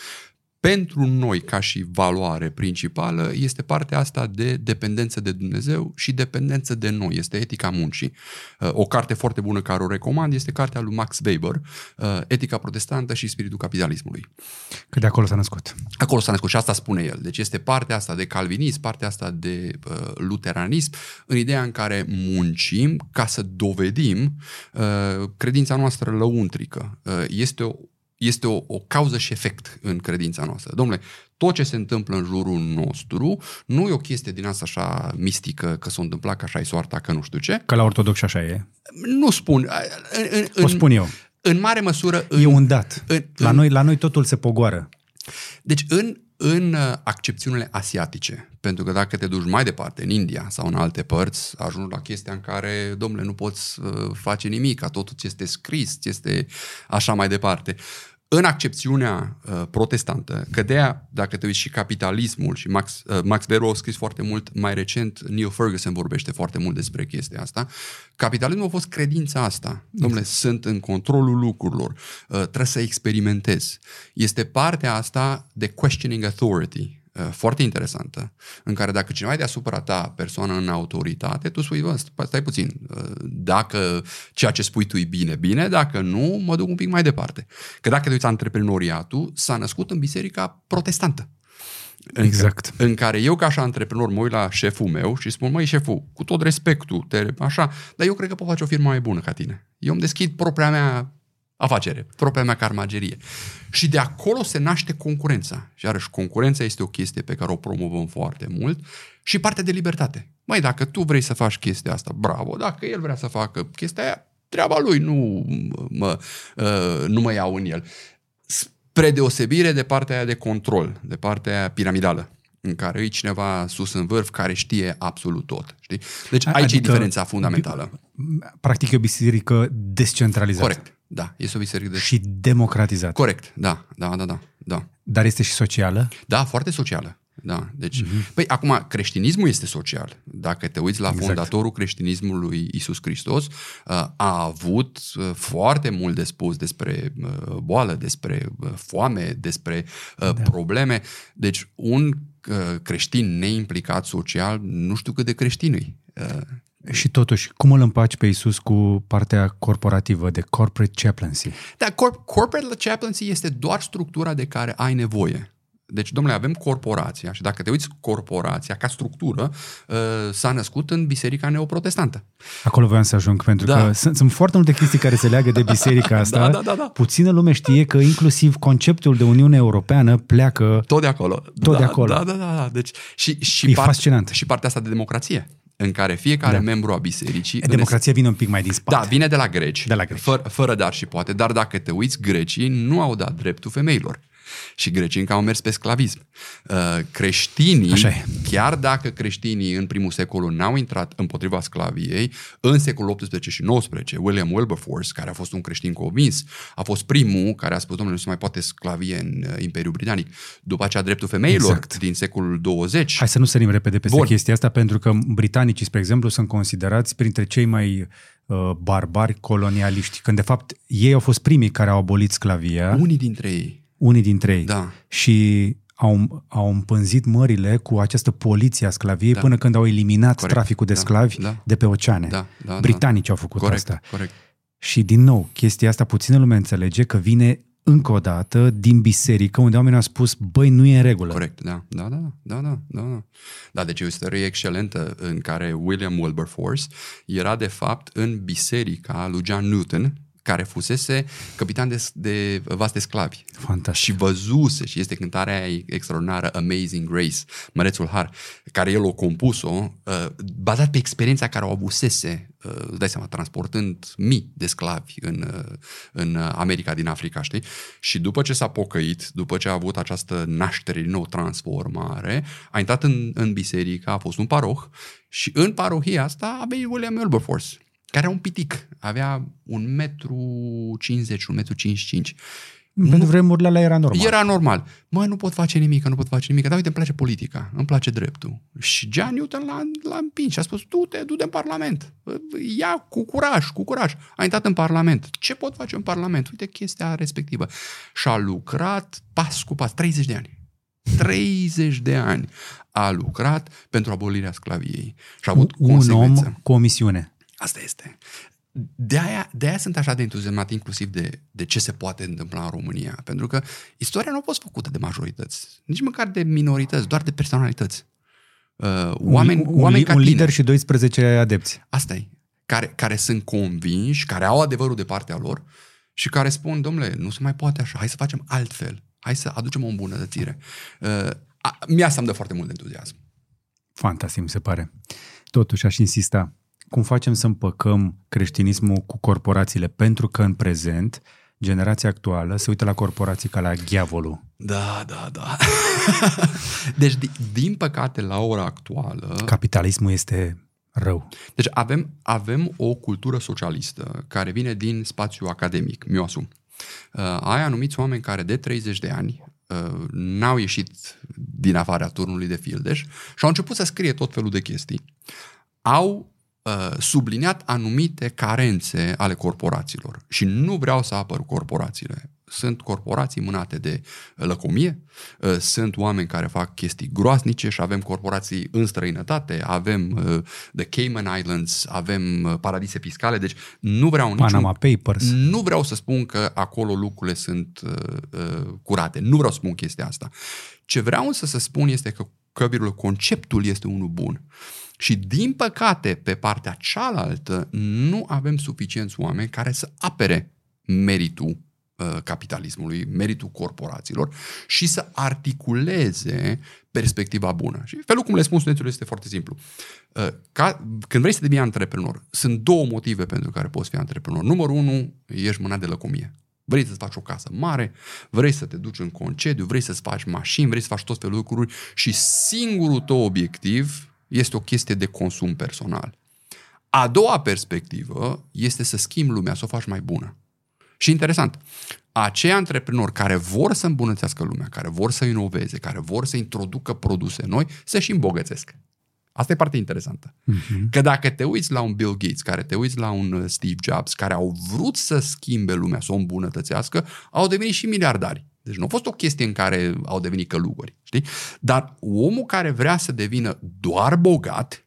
pentru noi, ca și valoare principală, este partea asta de dependență de Dumnezeu și dependență de noi. Este etica muncii. Uh, o carte foarte bună care o recomand este cartea lui Max Weber, uh, Etica protestantă și spiritul capitalismului. Că de acolo s-a născut. Acolo s-a născut și asta spune el. Deci este partea asta de calvinism, partea asta de uh, luteranism, în ideea în care muncim ca să dovedim uh, credința noastră lăuntrică. Uh, este o este o, o cauză și efect în credința noastră. Domnule, tot ce se întâmplă în jurul nostru nu e o chestie din asta așa mistică, că s-a întâmplat, că așa e soarta, că nu știu ce. Că la ortodox așa e. Nu spun. În, în, o spun eu. În mare măsură... În, e un dat. În, la, în, noi, la noi totul se pogoară. Deci în, în uh, accepțiunile asiatice, pentru că dacă te duci mai departe, în India sau în alte părți, ajungi la chestia în care, domnule, nu poți uh, face nimic, totul ți este scris, ți este așa mai departe în accepțiunea uh, protestantă, că de aia, dacă te uiți și capitalismul și Max, uh, Max Weber a scris foarte mult, mai recent Neil Ferguson vorbește foarte mult despre chestia asta, capitalismul a fost credința asta. Exact. Domnule, sunt în controlul lucrurilor, uh, trebuie să experimentez. Este partea asta de questioning authority, Uh, foarte interesantă, în care dacă cineva e deasupra ta persoană în autoritate, tu spui, stai puțin, uh, dacă ceea ce spui tu e bine, bine, dacă nu, mă duc un pic mai departe. Că dacă te uiți antreprenoriatul, s-a născut în biserica protestantă. Exact. În, în care eu, ca și antreprenor, mă uit la șeful meu și spun, măi, șeful, cu tot respectul, te, așa, dar eu cred că pot face o firmă mai bună ca tine. Eu îmi deschid propria mea afacere, propria mea carmagerie. Și de acolo se naște concurența. Și iarăși, concurența este o chestie pe care o promovăm foarte mult și partea de libertate. Mai dacă tu vrei să faci chestia asta, bravo. Dacă el vrea să facă chestia aia, treaba lui, nu mă, uh, nu mă iau în el. Spre deosebire de partea aia de control, de partea aia piramidală în care e cineva sus în vârf care știe absolut tot. Știi? Deci aici adică, e diferența fundamentală. Practic e o biserică descentralizată. Corect, da. Este o biserică de... Și democratizată. Corect, da, da, da, da, da. Dar este și socială? Da, foarte socială. Da, deci, uh-huh. păi acum, creștinismul este social. Dacă te uiți la exact. fondatorul creștinismului Isus Hristos, uh, a avut uh, foarte mult de spus despre uh, boală, despre foame, despre da. probleme. Deci, un creștin neimplicat social, nu știu cât de creștin e. Și totuși, cum îl împaci pe Isus cu partea corporativă, de corporate chaplaincy? Da, corp- corporate chaplaincy este doar structura de care ai nevoie. Deci, domnule, avem corporația și dacă te uiți, corporația ca structură uh, s-a născut în biserica neoprotestantă. Acolo voiam să ajung, pentru da. că sunt, sunt foarte multe chestii care se leagă de biserica da, asta. da, da, da, da. Puțină lume știe că inclusiv conceptul de Uniune Europeană pleacă tot de acolo. Tot da, de acolo. Da, da, da. da. Deci, și, și e part, fascinant. Și partea asta de democrație în care fiecare da. membru a bisericii... Democrația vine un pic mai din spate. Da, vine de la greci, de la greci. Fără, fără dar și poate, dar dacă te uiți, grecii nu au dat dreptul femeilor și grecii încă au mers pe sclavism. Uh, creștinii, chiar dacă creștinii în primul secol n-au intrat împotriva sclaviei, în secolul 18 și 19, William Wilberforce, care a fost un creștin convins, a fost primul care a spus, domnule, nu se mai poate sclavie în uh, Imperiul Britanic. După aceea, dreptul femeilor exact. din secolul 20. Hai să nu sărim repede peste Bun. chestia asta, pentru că britanicii, spre exemplu, sunt considerați printre cei mai uh, barbari colonialiști, când de fapt ei au fost primii care au abolit sclavia. Unii dintre ei unii dintre ei. Da. Și au, au împânzit mările cu această poliție a sclaviei da. până când au eliminat corect. traficul de da. sclavi da. de pe oceane. Da. Da. da. Britanicii au făcut corect. asta. Corect. Și din nou, chestia asta puțină lume înțelege că vine încă o dată din biserică unde oamenii au spus, băi, nu e în regulă. Corect, da, da, da, da, da, da. Da, da deci e o istorie excelentă în care William Wilberforce era de fapt în biserica lui John Newton, care fusese capitan de, de vas de sclavi. Fantastic. Și văzuse, și este cântarea aia extraordinară Amazing Grace, Mărețul Har, care el o compus-o, uh, bazat pe experiența care o avusese, uh, dai seama, transportând mii de sclavi în, uh, în America din Africa, știi? Și după ce s-a pocăit, după ce a avut această naștere din nou, transformare, a intrat în, în biserică, a fost un paroh și în parohia asta a venit William Wilberforce care era un pitic, avea un metru 50, un metru 55. Pentru vremurile alea era normal. Era normal. Mă, nu pot face nimic, nu pot face nimic. Dar uite, îmi place politica, îmi place dreptul. Și John Newton l-a, l-a împins și a spus, du-te, du-te în Parlament. Ia cu curaj, cu curaj. A intrat în Parlament. Ce pot face în Parlament? Uite chestia respectivă. Și a lucrat pas cu pas, 30 de ani. 30 de ani a lucrat pentru abolirea sclaviei. Și a avut un om cu o misiune. Asta este. De aia, de aia sunt așa de entuziasmat inclusiv de, de ce se poate întâmpla în România. Pentru că istoria nu a fost făcută de majorități, nici măcar de minorități, doar de personalități. Uh, oameni, un, oameni un, un lider și 12 adepți. Asta e. Care, care sunt convinși, care au adevărul de partea lor și care spun, domnule, nu se mai poate așa, hai să facem altfel, hai să aducem o îmbunătățire. Uh, a, mie asta îmi dă foarte mult entuziasm. Fantastic, mi se pare. Totuși, aș insista, cum facem să împăcăm creștinismul cu corporațiile, pentru că în prezent generația actuală se uită la corporații ca la ghiavolul. Da, da, da. deci, din păcate, la ora actuală... Capitalismul este rău. Deci avem, avem o cultură socialistă care vine din spațiu academic, mi-o asum. Uh, ai anumiți oameni care de 30 de ani uh, n-au ieșit din afara turnului de fildeș și au început să scrie tot felul de chestii. Au Uh, subliniat anumite carențe ale corporațiilor. Și nu vreau să apăr corporațiile. Sunt corporații mânate de lăcomie, uh, sunt oameni care fac chestii groaznice și avem corporații în străinătate, avem uh, The Cayman Islands, avem paradise fiscale, deci nu vreau niciun, Panama Papers. Nu vreau să spun că acolo lucrurile sunt uh, curate. Nu vreau să spun chestia asta. Ce vreau însă să spun este că, că conceptul este unul bun. Și din păcate, pe partea cealaltă, nu avem suficienți oameni care să apere meritul uh, capitalismului, meritul corporațiilor și să articuleze perspectiva bună. Și felul cum le spun studenților este foarte simplu. Uh, ca, când vrei să devii antreprenor, sunt două motive pentru care poți fi antreprenor. Numărul unu, ești mâna de lăcomie. Vrei să-ți faci o casă mare, vrei să te duci în concediu, vrei să-ți faci mașini, vrei să faci tot felul de lucruri și singurul tău obiectiv este o chestie de consum personal. A doua perspectivă este să schimbi lumea, să o faci mai bună. Și interesant, acei antreprenori care vor să îmbunătățească lumea, care vor să inoveze, care vor să introducă produse noi, să și îmbogățesc. Asta e partea interesantă. Uh-huh. Că dacă te uiți la un Bill Gates, care te uiți la un uh, Steve Jobs, care au vrut să schimbe lumea, să o îmbunătățească, au devenit și miliardari. Deci nu a fost o chestie în care au devenit călugări. Știi? Dar omul care vrea să devină doar bogat,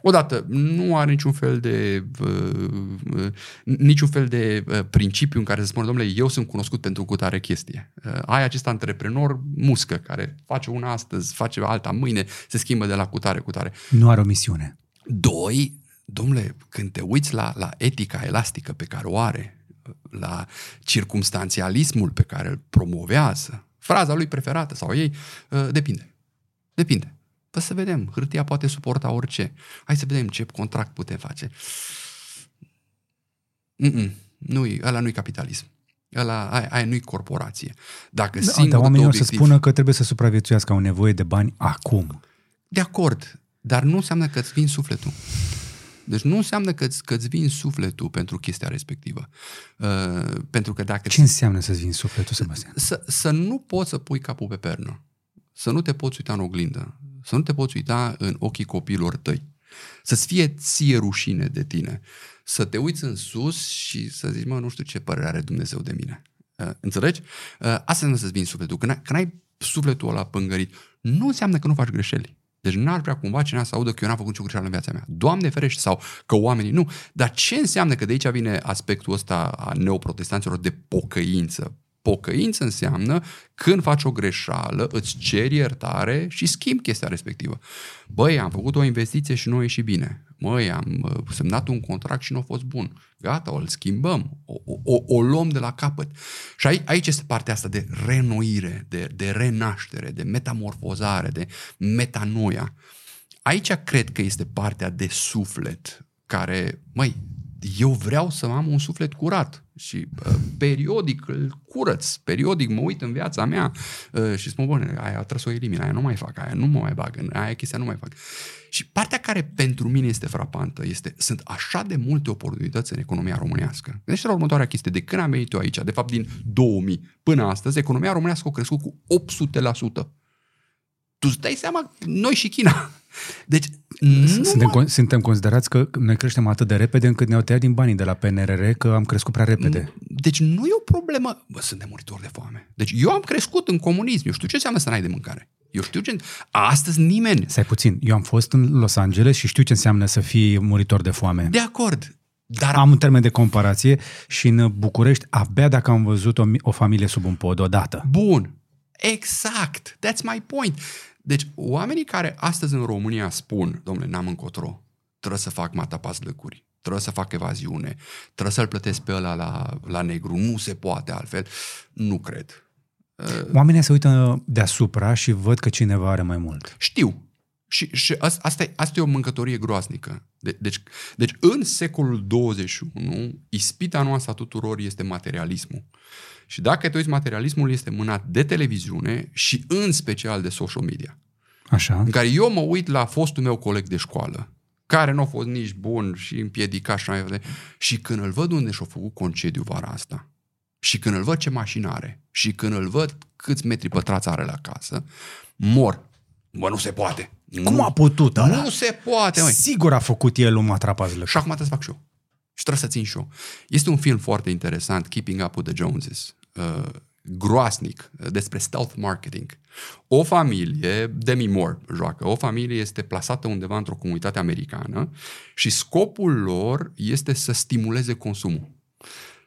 Odată, nu are niciun fel de uh, uh, niciun fel de uh, principiu în care să spună, domnule, eu sunt cunoscut pentru cutare chestie. Uh, ai acest antreprenor muscă care face una astăzi, face alta mâine, se schimbă de la cutare cutare. Nu are o misiune. Doi, domnule, când te uiți la, la etica elastică pe care o are, la circumstanțialismul pe care îl promovează, fraza lui preferată sau ei, uh, depinde. Depinde. Păi să vedem, hârtia poate suporta orice. Hai să vedem ce contract putem face. Mm-mm, nu-i, ăla nu-i capitalism. Ăla, aia, aia nu-i corporație. Dacă da, dar oamenii obiectiv... o să spună că trebuie să supraviețuiască, au nevoie de bani acum. De acord, dar nu înseamnă că îți vin sufletul. Deci nu înseamnă că îți, că îți vin sufletul pentru chestia respectivă. Uh, pentru că dacă... Ce înseamnă să-ți vin sufletul, Sebastian? Să, să nu poți să pui capul pe pernă. Să nu te poți uita în oglindă să nu te poți uita în ochii copiilor tăi. Să-ți fie ție rușine de tine. Să te uiți în sus și să zici, mă, nu știu ce părere are Dumnezeu de mine. Uh, înțelegi? Uh, asta nu să-ți vin sufletul. Când ai, când ai sufletul ăla pângărit, nu înseamnă că nu faci greșeli. Deci n-ar vrea cumva cineva să audă că eu n-am făcut nicio greșeală în viața mea. Doamne ferește, sau că oamenii nu. Dar ce înseamnă că de aici vine aspectul ăsta a neoprotestanților de pocăință? Pocăință înseamnă când faci o greșeală, îți ceri iertare și schimbi chestia respectivă. Băi, am făcut o investiție și nu a ieșit bine. Măi, am uh, semnat un contract și nu a fost bun. Gata, o schimbăm, o, o, o luăm de la capăt. Și aici, aici este partea asta de renoire, de, de renaștere, de metamorfozare, de metanoia. Aici cred că este partea de suflet care, măi, eu vreau să am un suflet curat și uh, periodic îl curăț, periodic mă uit în viața mea uh, și spun, bune, aia trebuie să o elimin, aia nu mai fac, aia nu mă mai bag, aia chestia nu mai fac. Și partea care pentru mine este frapantă este, sunt așa de multe oportunități în economia românească. Deci la următoarea chestie, de când am venit eu aici, de fapt din 2000 până astăzi, economia românească a crescut cu 800%. Tu îți dai seama, noi și China. Deci, suntem, mă... suntem considerați că noi creștem atât de repede încât ne-au tăiat din banii de la PNRR că am crescut prea repede. Deci nu e o problemă. Bă, suntem muritori de foame. Deci eu am crescut în comunism. Eu știu ce înseamnă să n-ai de mâncare. Eu știu ce... Astăzi nimeni... Stai puțin. Eu am fost în Los Angeles și știu ce înseamnă să fii muritor de foame. De acord. Dar... Am un termen de comparație și în București abia dacă am văzut o, o familie sub un pod odată. Bun. Exact. That's my point. Deci, oamenii care astăzi în România spun, domnule, n-am încotro, trebuie să fac matapas lăcuri, trebuie să fac evaziune, trebuie să-l plătesc pe ăla la, la negru, nu se poate altfel, nu cred. Uh, oamenii se uită deasupra și văd că cineva are mai mult. Știu. Și, și asta, e, asta e o mâncătorie groasnică. De, deci, deci, în secolul 21, ispita noastră a tuturor este materialismul. Și dacă te uiți, materialismul este mânat de televiziune și în special de social media. Așa. În care eu mă uit la fostul meu coleg de școală, care nu a fost nici bun și împiedicat și mai vedea. Și când îl văd unde și-a făcut concediu vara asta, și când îl văd ce mașină are, și când îl văd câți metri pătrați are la casă, mor. Bă, nu se poate. Cum nu, a putut ăla? Nu se poate, măi. Sigur a făcut el un matrapaz Și acum trebuie să fac și eu. Și trebuie să țin și eu. Este un film foarte interesant, Keeping Up with the Joneses uh, groasnic uh, despre stealth marketing. O familie, Demi Moore joacă, o familie este plasată undeva într-o comunitate americană și scopul lor este să stimuleze consumul.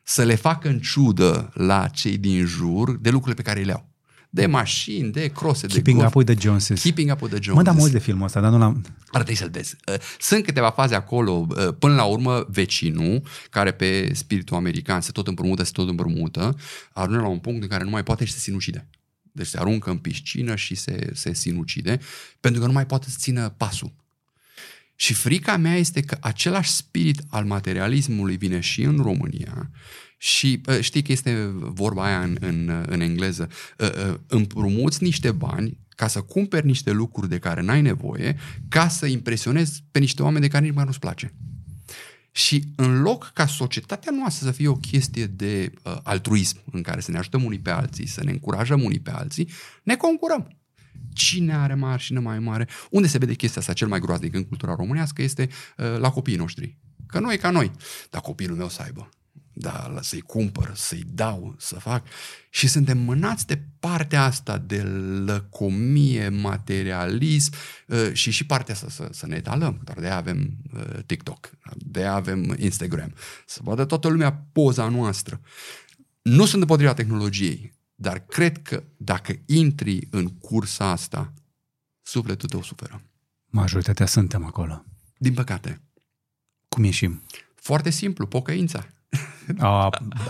Să le facă în ciudă la cei din jur de lucrurile pe care le au. de mașini, de crose, Keeping de golf. Up with the Joneses. Keeping Up with the Joneses. Mă, dar mult de filmul ăsta, dar nu l-am... Ar trebui să-l vezi. Uh, Sunt câteva faze acolo, uh, până la urmă vecinul, care pe spiritul american se tot împrumută, se tot împrumută, ajunge la un punct în care nu mai poate și se sinucide. Deci se aruncă în piscină și se, se sinucide, pentru că nu mai poate să țină pasul. Și frica mea este că același spirit al materialismului vine și în România și uh, știi că este vorba aia în, în, în engleză, uh, uh, împrumuți niște bani ca să cumperi niște lucruri de care n-ai nevoie, ca să impresionezi pe niște oameni de care nici mai nu-ți place. Și în loc ca societatea noastră să fie o chestie de uh, altruism, în care să ne ajutăm unii pe alții, să ne încurajăm unii pe alții, ne concurăm. Cine are mașină mai mare? Unde se vede chestia asta cel mai groaznic în cultura românească este uh, la copiii noștri. Că noi ca noi. Dar copilul meu să aibă. Da, să-i cumpăr, să-i dau, să fac. Și suntem mânați de partea asta de lăcomie, materialism uh, și și partea asta să, să ne etalăm. Dar de avem uh, TikTok, de avem Instagram. Să vadă toată lumea poza noastră. Nu sunt împotriva tehnologiei, dar cred că dacă intri în cursa asta, sufletul tău suferă. Majoritatea suntem acolo. Din păcate. Cum ieșim? Foarte simplu, pocăința. A,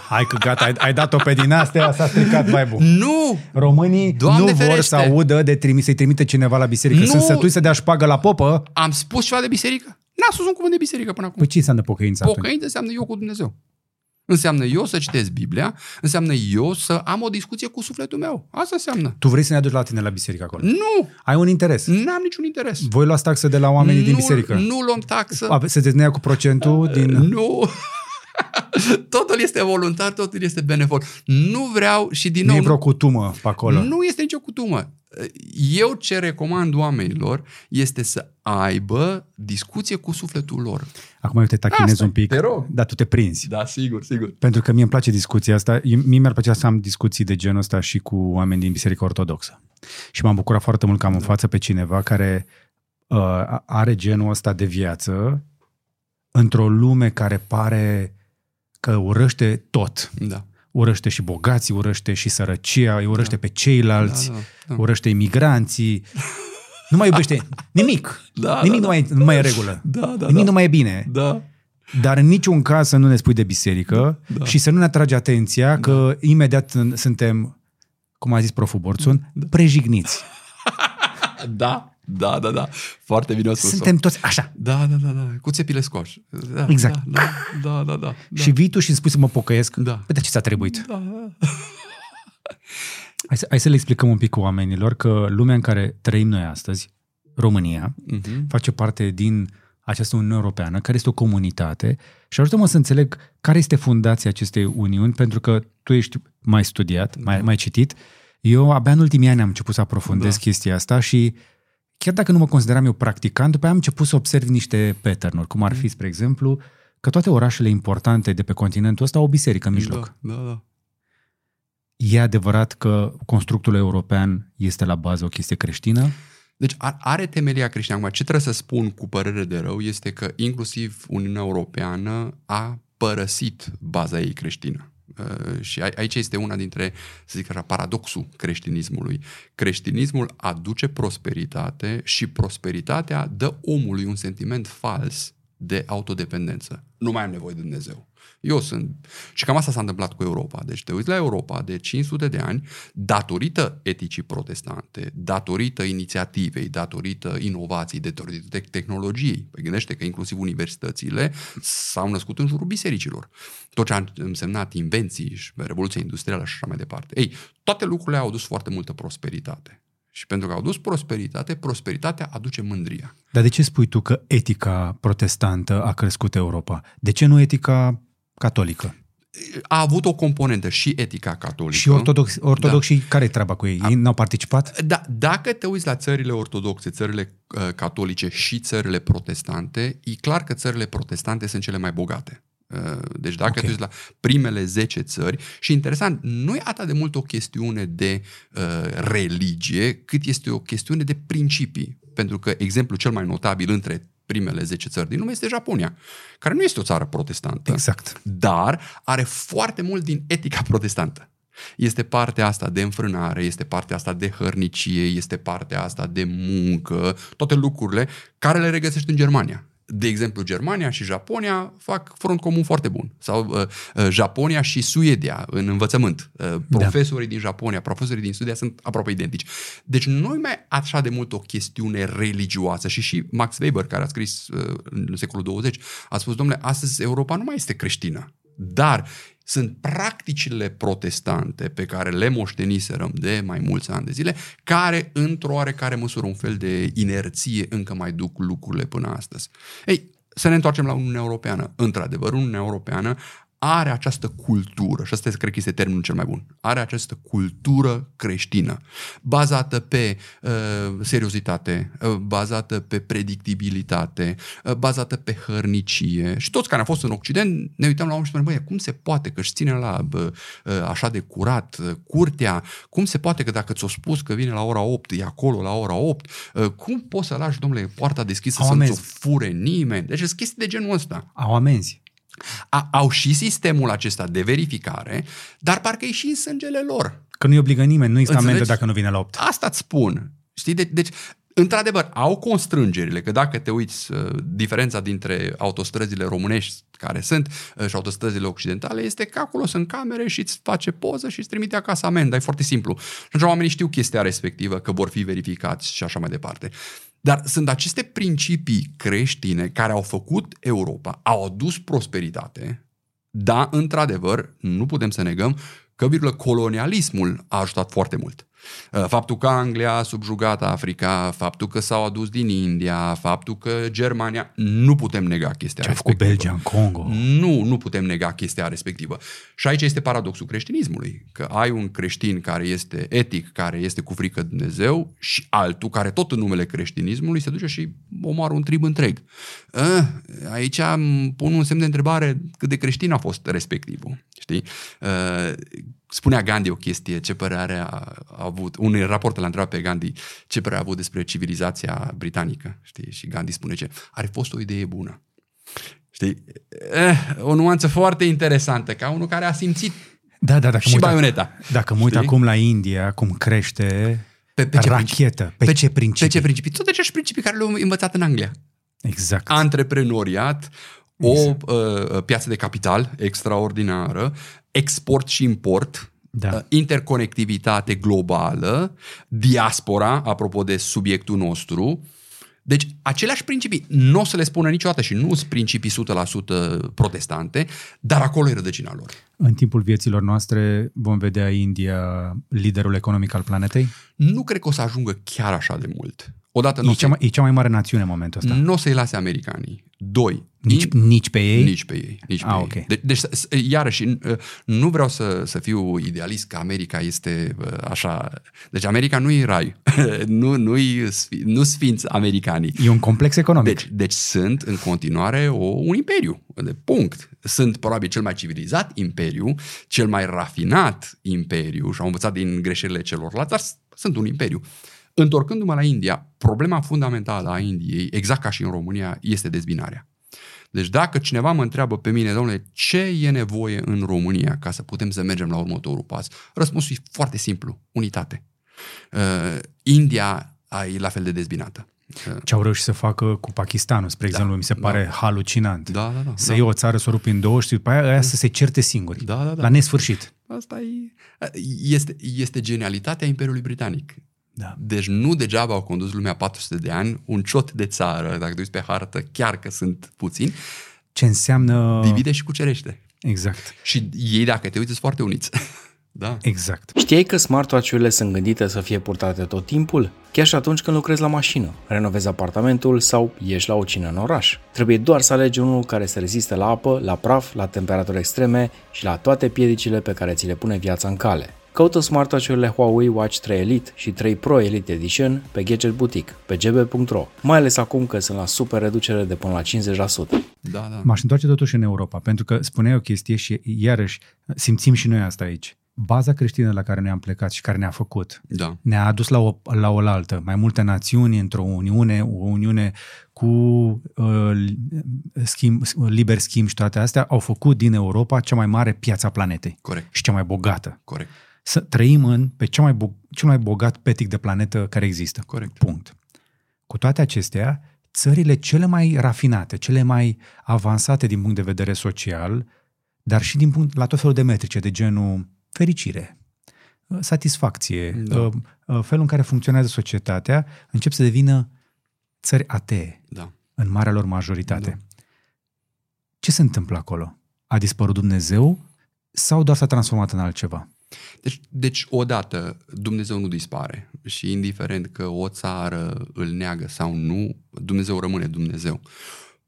hai că gata, ai, ai dat-o pe din astea, s-a stricat mai bun. Nu! Românii Doamne nu vor ferește! să audă de trimis, să-i trimite cineva la biserică. Nu! Sunt sătui să dea șpagă la popă. Am spus ceva de biserică? N-am spus un cuvânt de biserică până acum. Păi ce înseamnă pocăința atunci? Pocăință înseamnă eu cu Dumnezeu. Înseamnă eu să citesc Biblia, înseamnă eu să am o discuție cu sufletul meu. Asta înseamnă. Tu vrei să ne aduci la tine la biserică acolo? Nu! Ai un interes. N-am niciun interes. Voi luați taxă de la oamenii nu, din biserică? Nu luăm taxă. Ave- Se deznea cu procentul din... Nu! totul este voluntar, totul este benevol. Nu vreau și din Nu nou... e vreo cutumă pe acolo. Nu este nicio cutumă. Eu ce recomand oamenilor este să aibă discuție cu sufletul lor. Acum eu te tachinez Asta, un pic, te rog. dar tu te prinzi. Da, sigur, sigur. Pentru că mie îmi place discuția asta. Eu- Mie mi-ar plăcea să am discuții de genul ăsta și cu oameni din Biserica Ortodoxă. Și m-am bucurat foarte mult că am în față pe cineva care uh, are genul ăsta de viață într-o lume care pare că urăște tot. Da. Urăște și bogații, urăște și sărăcia, îi urăște pe ceilalți, Da, da, da. urăște imigranții. Nu mai iubește nimic. Da, nimic da, nu, mai, nu mai e în regulă. Da, da, nimic da. nu mai e bine. Da. Dar în niciun caz să nu ne spui de biserică Da. și să nu ne atragi atenția că imediat în- suntem, cum a zis proful Borțun, prejigniți. Da, da, da, da. Foarte bine spus. Suntem toți așa. Da, da, da, da. Cu țepile scoși. Da, Exact. Da, da, da, da. da, da. Și vii tu și îmi spui să mă pocăiesc. Da. Păi de ce ți-a trebuit? Da, da. Hai să, hai să le explicăm un pic oamenilor că lumea în care trăim noi astăzi, România, Mhm. face parte din această Uniune Europeană, care este o comunitate și ajută-mă să înțeleg care este fundația acestei uniuni, pentru că tu ești mai studiat, mai, mai citit. Eu abia în ultimii ani am început să aprofundez Da. chestia asta și chiar dacă nu mă consideram eu practicant, după aia am început să observ niște pattern cum ar fi, spre exemplu, că toate orașele importante de pe continentul ăsta au o biserică în mijloc. Da, da, da. E adevărat că constructul european este la bază o chestie creștină? Deci a- are temelia creștină. Acum, ce trebuie să spun cu părere de rău este că inclusiv Uniunea Europeană a părăsit baza ei creștină. Uh, și a- aici este una dintre, să zic așa, paradoxul creștinismului. Creștinismul aduce prosperitate și prosperitatea dă omului un sentiment fals de autodependență. Nu mai am nevoie de Dumnezeu. Eu sunt... Și cam asta s-a întâmplat cu Europa. Deci te uiți la Europa de 500 de ani, datorită eticii protestante, datorită inițiativei, datorită inovației, datorită te- tehnologiei. Păi gândește că inclusiv universitățile s-au născut în jurul bisericilor. Tot ce a însemnat invenții și revoluția industrială și așa mai departe. Ei, toate lucrurile au adus foarte multă prosperitate. Și pentru că au adus prosperitate, prosperitatea aduce mândria. Dar de ce spui tu că etica protestantă a crescut Europa? De ce nu etica catolică? A avut o componentă și etica catolică. Și ortodox, ortodoxii, da. care e treaba cu ei? Ei n-au participat? Da, dacă te uiți la țările ortodoxe, țările uh, catolice și țările protestante, e clar că țările protestante sunt cele mai bogate. Uh, Deci dacă Ok. okay. te uiți la primele 10 țări, și interesant, nu e atât de mult o chestiune de uh, religie, cât este o chestiune de principii. Pentru că exemplul cel mai notabil între primele 10 țări din lume este Japonia, care nu este o țară protestantă Exact. dar are foarte mult din etica protestantă. Este partea asta de înfrânare, este partea asta de hărnicie, este partea asta de muncă, toate lucrurile care le regăsești în Germania. De exemplu, Germania și Japonia fac front comun foarte bun. Sau uh, uh, Japonia și Suedia în învățământ. Uh, profesorii da. din Japonia, profesorii din Suedia sunt aproape identici. Deci nu mai așa de mult o chestiune religioasă și și Max Weber, care a scris uh, în secolul 20, a spus, domnule, astăzi Europa nu mai este creștină. Dar sunt practicile protestante pe care le moșteniserăm de mai mulți ani de zile, care într-o oarecare măsură un fel de inerție încă mai duc lucrurile până astăzi. Ei, să ne întoarcem la Uniunea Europeană. Într-adevăr, Uniunea Europeană are această cultură, și asta cred că este termenul cel mai bun, are această cultură creștină, bazată pe uh, seriozitate, uh, bazată pe predictibilitate, uh, bazată pe hărnicie. Și toți care au fost în Occident ne uităm la om și spunem, băi, cum se poate că își ține la uh, așa de curat uh, curtea, cum se poate că dacă ți-o spus că vine la ora 8, e acolo la ora 8, uh, cum poți să lași, domnule, poarta deschisă să nu-ți o fure nimeni? Deci sunt chestii de genul ăsta. Au amenzi. A, au și sistemul acesta de verificare, dar parcă e și în sângele lor. Că nu-i obligă nimeni, nu există amendă dacă nu vine la 8. Asta îți spun. Știi? De, deci, într-adevăr, au constrângerile, că dacă te uiți, uh, diferența dintre autostrăzile românești care sunt uh, și autostrăzile occidentale este că acolo sunt camere și îți face poză și îți trimite acasă amendă. E foarte simplu. Și atunci oamenii știu chestia respectivă, că vor fi verificați și așa mai departe. Dar sunt aceste principii creștine care au făcut Europa, au adus prosperitate, da, într-adevăr, nu putem să negăm că, virgulă, colonialismul a ajutat foarte mult. Uh, faptul că Anglia a subjugat Africa, faptul că s-au adus din India, faptul că Germania, nu putem nega chestia Ce respectivă. Ce Belgia în Congo. Nu, nu putem nega chestia respectivă. Și aici este paradoxul creștinismului, că ai un creștin care este etic, care este cu frică de Dumnezeu și altul care tot în numele creștinismului se duce și omoară un trib întreg. Uh, aici pun un semn de întrebare cât de creștin a fost respectivul. Știi? Uh, spunea Gandhi o chestie, ce părere a, a avut, un raport l-a întrebat pe Gandhi ce părere a avut despre civilizația britanică, știi? Și Gandhi spune ce ar fi fost o idee bună. Știi? Eh, o nuanță foarte interesantă, ca unul care a simțit da, da, dacă și baioneta. Dacă mă uit acum la India, cum crește pe, pe ce rachetă, pe, pe ce principii? Pe ce principii? Tot aceleași principii care le-au învățat în Anglia. Exact. Antreprenoriat, exact. o uh, piață de capital extraordinară, export și import, da. Uh, interconectivitate globală, diaspora, apropo de subiectul nostru. Deci, aceleași principii, nu o să le spună niciodată și nu sunt principii 100% protestante, dar acolo e rădăcina lor. În timpul vieților noastre vom vedea India liderul economic al planetei? Nu cred că o să ajungă chiar așa de mult. Odată e, cea mai, e cea mai mare națiune în momentul ăsta. Nu o să-i lase americanii. Doi. Nici, in, nici pe ei? Nici pe ei. Nici ah, pe okay. ei. De, deci, iarăși, uh, nu vreau să, să fiu idealist că America este uh, așa... Deci America nu e rai. nu, nu-i, nu sfinți americanii. E un complex economic. Deci, deci sunt în continuare o, un imperiu. De punct. Sunt probabil cel mai civilizat imperiu, cel mai rafinat imperiu și au învățat din greșelile celorlalți, dar sunt un imperiu. Întorcându-mă la India, problema fundamentală a Indiei, exact ca și în România, este dezbinarea. Deci dacă cineva mă întreabă pe mine, domnule, ce e nevoie în România ca să putem să mergem la următorul pas? Răspunsul e foarte simplu, unitate. Uh, India e la fel de dezbinată. Uh, ce au reușit să facă cu Pakistanul, spre da, exemplu, mi se pare da. halucinant. Da, da, da. Să da. iei o țară, să o rupi în două și după aia, aia să se certe singuri. Da, da, da. La nesfârșit. Asta e, este, este genialitatea Imperiului Britanic. Da. Deci nu degeaba au condus lumea 400 de ani, un ciot de țară, dacă te uiți pe hartă, chiar că sunt puțini. Ce înseamnă... Divide și cucerește. Exact. Și ei, dacă te uiți, sunt foarte uniți. da. Exact. Știai că smartwatch-urile sunt gândite să fie purtate tot timpul? Chiar și atunci când lucrezi la mașină, renovezi apartamentul sau ieși la o cină în oraș. Trebuie doar să alegi unul care să reziste la apă, la praf, la temperaturi extreme și la toate piedicile pe care ți le pune viața în cale. Caută smartwatch-urile Huawei Watch 3 Elite și 3 Pro Elite Edition pe Gadget Boutique, pe gb.ro, mai ales acum că sunt la super reducere de până la 50%. Da, da. M-aș întoarce totuși în Europa, pentru că spuneai o chestie și iarăși simțim și noi asta aici. Baza creștină la care ne-am plecat și care ne-a făcut, da. ne-a adus la o, la o altă, mai multe națiuni într-o uniune, o uniune cu uh, schimb, liber schimb și toate astea, au făcut din Europa cea mai mare piața planetei. Corect. Și cea mai bogată. Corect. Să trăim în pe cel mai, bo- cel mai bogat petic de planetă care există. Corect. Punct. Cu toate acestea, țările cele mai rafinate, cele mai avansate din punct de vedere social, dar și din punct la tot felul de metrice, de genul fericire, satisfacție, Da. uh, uh, felul în care funcționează societatea, încep să devină țări atee Da. în marea lor majoritate. Da. Ce se întâmplă acolo? A dispărut Dumnezeu sau doar s-a transformat în altceva? Deci, deci, odată, Dumnezeu nu dispare și indiferent că o țară îl neagă sau nu, Dumnezeu rămâne Dumnezeu.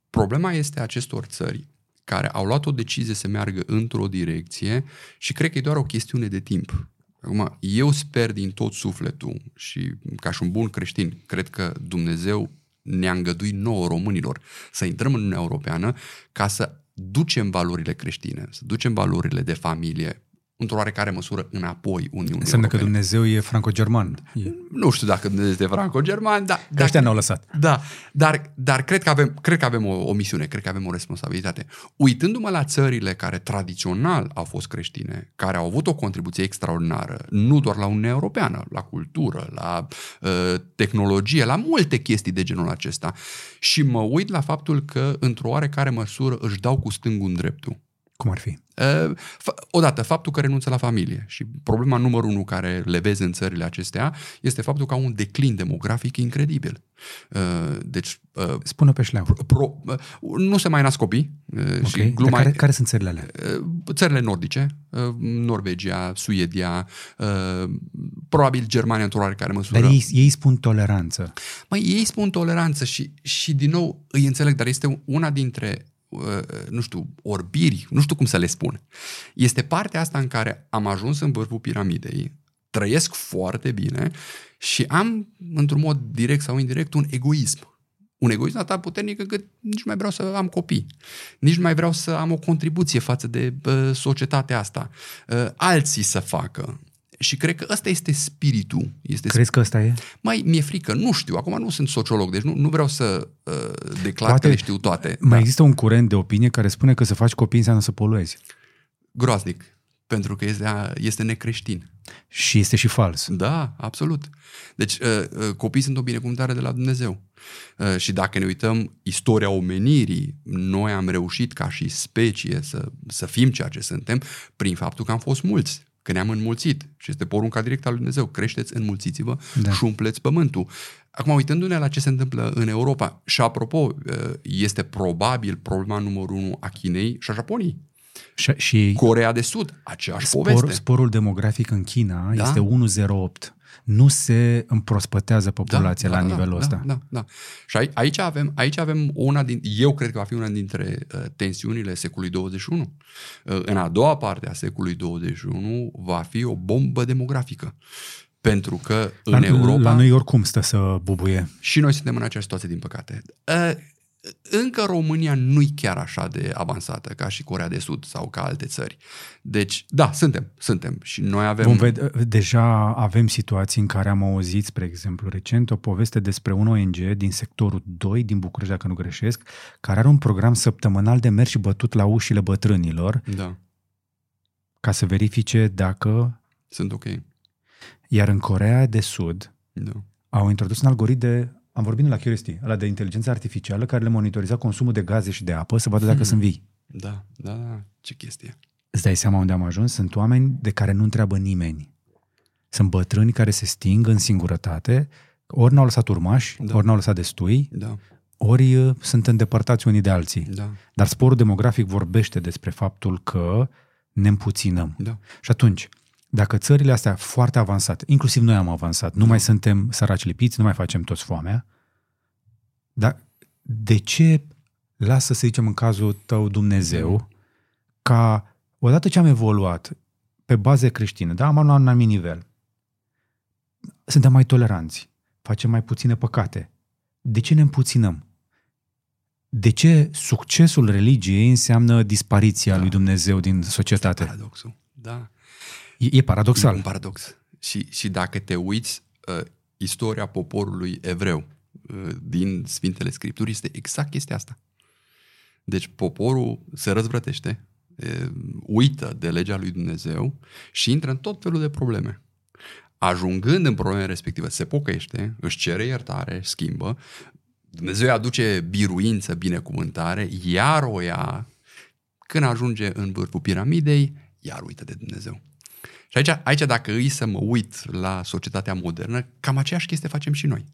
Problema este acestor țări care au luat o decizie să meargă într-o direcție și cred că e doar o chestiune de timp. Acum, eu sper din tot sufletul și ca și un bun creștin, cred că Dumnezeu ne-a îngăduit nouă românilor să intrăm în Uniunea Europeană ca să ducem valorile creștine, să ducem valorile de familie, într-o oarecare măsură înapoi Uniunii Înseamnă că Europene. Dumnezeu e franco-german. E. Nu știu dacă Dumnezeu este franco-german, dar... Că ăștia ne-au lăsat. Da, dar, dar cred că avem, cred că avem o, o misiune, cred că avem o responsabilitate. Uitându-mă la țările care tradițional au fost creștine, care au avut o contribuție extraordinară, nu doar la Uniunea Europeană, la cultură, la uh, tehnologie, la multe chestii de genul acesta, și mă uit la faptul că, într-o oarecare măsură, își dau cu stângul în dreptul. Cum ar fi? Uh, fa- Odată, faptul că renunță la familie și problema numărul unu care le vezi în țările acestea este faptul că au un declin demografic incredibil. Uh, Deci, uh, Spune pe șleau. pro, uh, nu se mai nasc copii uh, Ok. și Dar gluma... care, care sunt țările alea? uh, Țările nordice, uh, Norvegia, Suedia, uh, probabil Germania într-o oarecare măsură. Dar ei, ei spun toleranță. Măi, ei spun toleranță și, și din nou îi înțeleg, dar este una dintre, uh, nu știu, orbiri, nu știu cum să le spun. Este partea asta în care am ajuns în vârful piramidei, trăiesc foarte bine și am, într-un mod direct sau indirect, un egoism. Un egoism atât puternic încât nici nu mai vreau să am copii. Nici nu mai vreau să am o contribuție față de uh, societatea asta. Uh, alții să facă. Și cred că ăsta este spiritul. Este Crezi că ăsta e? mai mi-e frică, nu știu, acum nu sunt sociolog, deci nu, nu vreau să uh, declar Poate că le știu toate. Mai Da, există un curent de opinie care spune că să faci copii înseamnă să poluezi. groaznic, pentru că este, este necreștin. Și este și fals. Da, absolut. Deci uh, uh, copiii sunt o binecuvântare de la Dumnezeu. Uh, și dacă ne uităm istoria omenirii, noi am reușit ca și specie să, să fim ceea ce suntem prin faptul că am fost mulți, că ne-am înmulțit. Și este porunca directă a lui Dumnezeu. Creșteți, înmulțiți-vă Da. da. și umpleți pământul. Acum, uitându-ne la ce se întâmplă în Europa, și apropo, uh, este probabil problema numărul unu a Chinei și a Japoniei. Și, și Corea de Sud, aceeași spor, poveste. sporul demografic în China Da. este 1,08. Nu se împrospătează populația la nivelul da, ăsta. Da, da, da. Și ai- aici avem, aici avem una din, eu cred că va fi una dintre uh, tensiunile secolului 21. Uh, în a doua parte a secolului 21 va fi o bombă demografică. Pentru că La, în Europa la noi oricum stă să bubuie. și noi suntem în aceeași situație, din păcate. Uh, încă România nu-i chiar așa de avansată ca și Corea de Sud sau ca alte țări. Deci, da, suntem, suntem. Și noi avem... Vom vede, deja avem situații în care am auzit, spre exemplu, recent o poveste despre un ONG din sectorul 2 din București, dacă nu greșesc, care are un program săptămânal de mers și bătut la ușile bătrânilor Da, ca să verifice dacă... sunt ok. Iar în Corea de Sud Da. au introdus un algoritm de... Am vorbit la Curiosity, ăla de inteligență artificială care le monitoriza consumul de gaze și de apă să vadă dacă Hmm. sunt vii. Da, da, da, ce chestie. Îți dai seama unde am ajuns? Sunt oameni de care nu întreabă nimeni. Sunt bătrâni care se sting în singurătate, ori n-au lăsat urmași, da. Da. ori n-au lăsat destui, Da, ori uh, sunt îndepărtați unii de alții. da, Dar sporul demografic vorbește despre faptul că ne împuținăm. da. Și atunci, dacă țările astea foarte avansate, inclusiv noi am avansat, nu mai suntem săraci lipiți, nu mai facem toți foamea, dar de ce lasă, să zicem, în cazul tău Dumnezeu, ca odată ce am evoluat pe baze creștine, da, am luat un anumit nivel, suntem mai toleranți, facem mai puține păcate. De ce ne împuținăm? De ce succesul religiei înseamnă dispariția Da. lui Dumnezeu din societate? Paradoxul. Da. E, e paradoxal. E un paradox. Și, și dacă te uiți, uh, istoria poporului evreu uh, din Sfintele Scripturi este exact chestia asta. Deci poporul se răzvrătește, uită de legea lui Dumnezeu și intră în tot felul de probleme. Ajungând în problema respectivă, se pocăiește, își cere iertare, schimbă, Dumnezeu îi aduce biruință, binecuvântare, iar o ia, când ajunge în vârful piramidei, iar uită de Dumnezeu. Și aici, aici dacă îi să mă uit la societatea modernă, cam aceeași chestie facem și noi.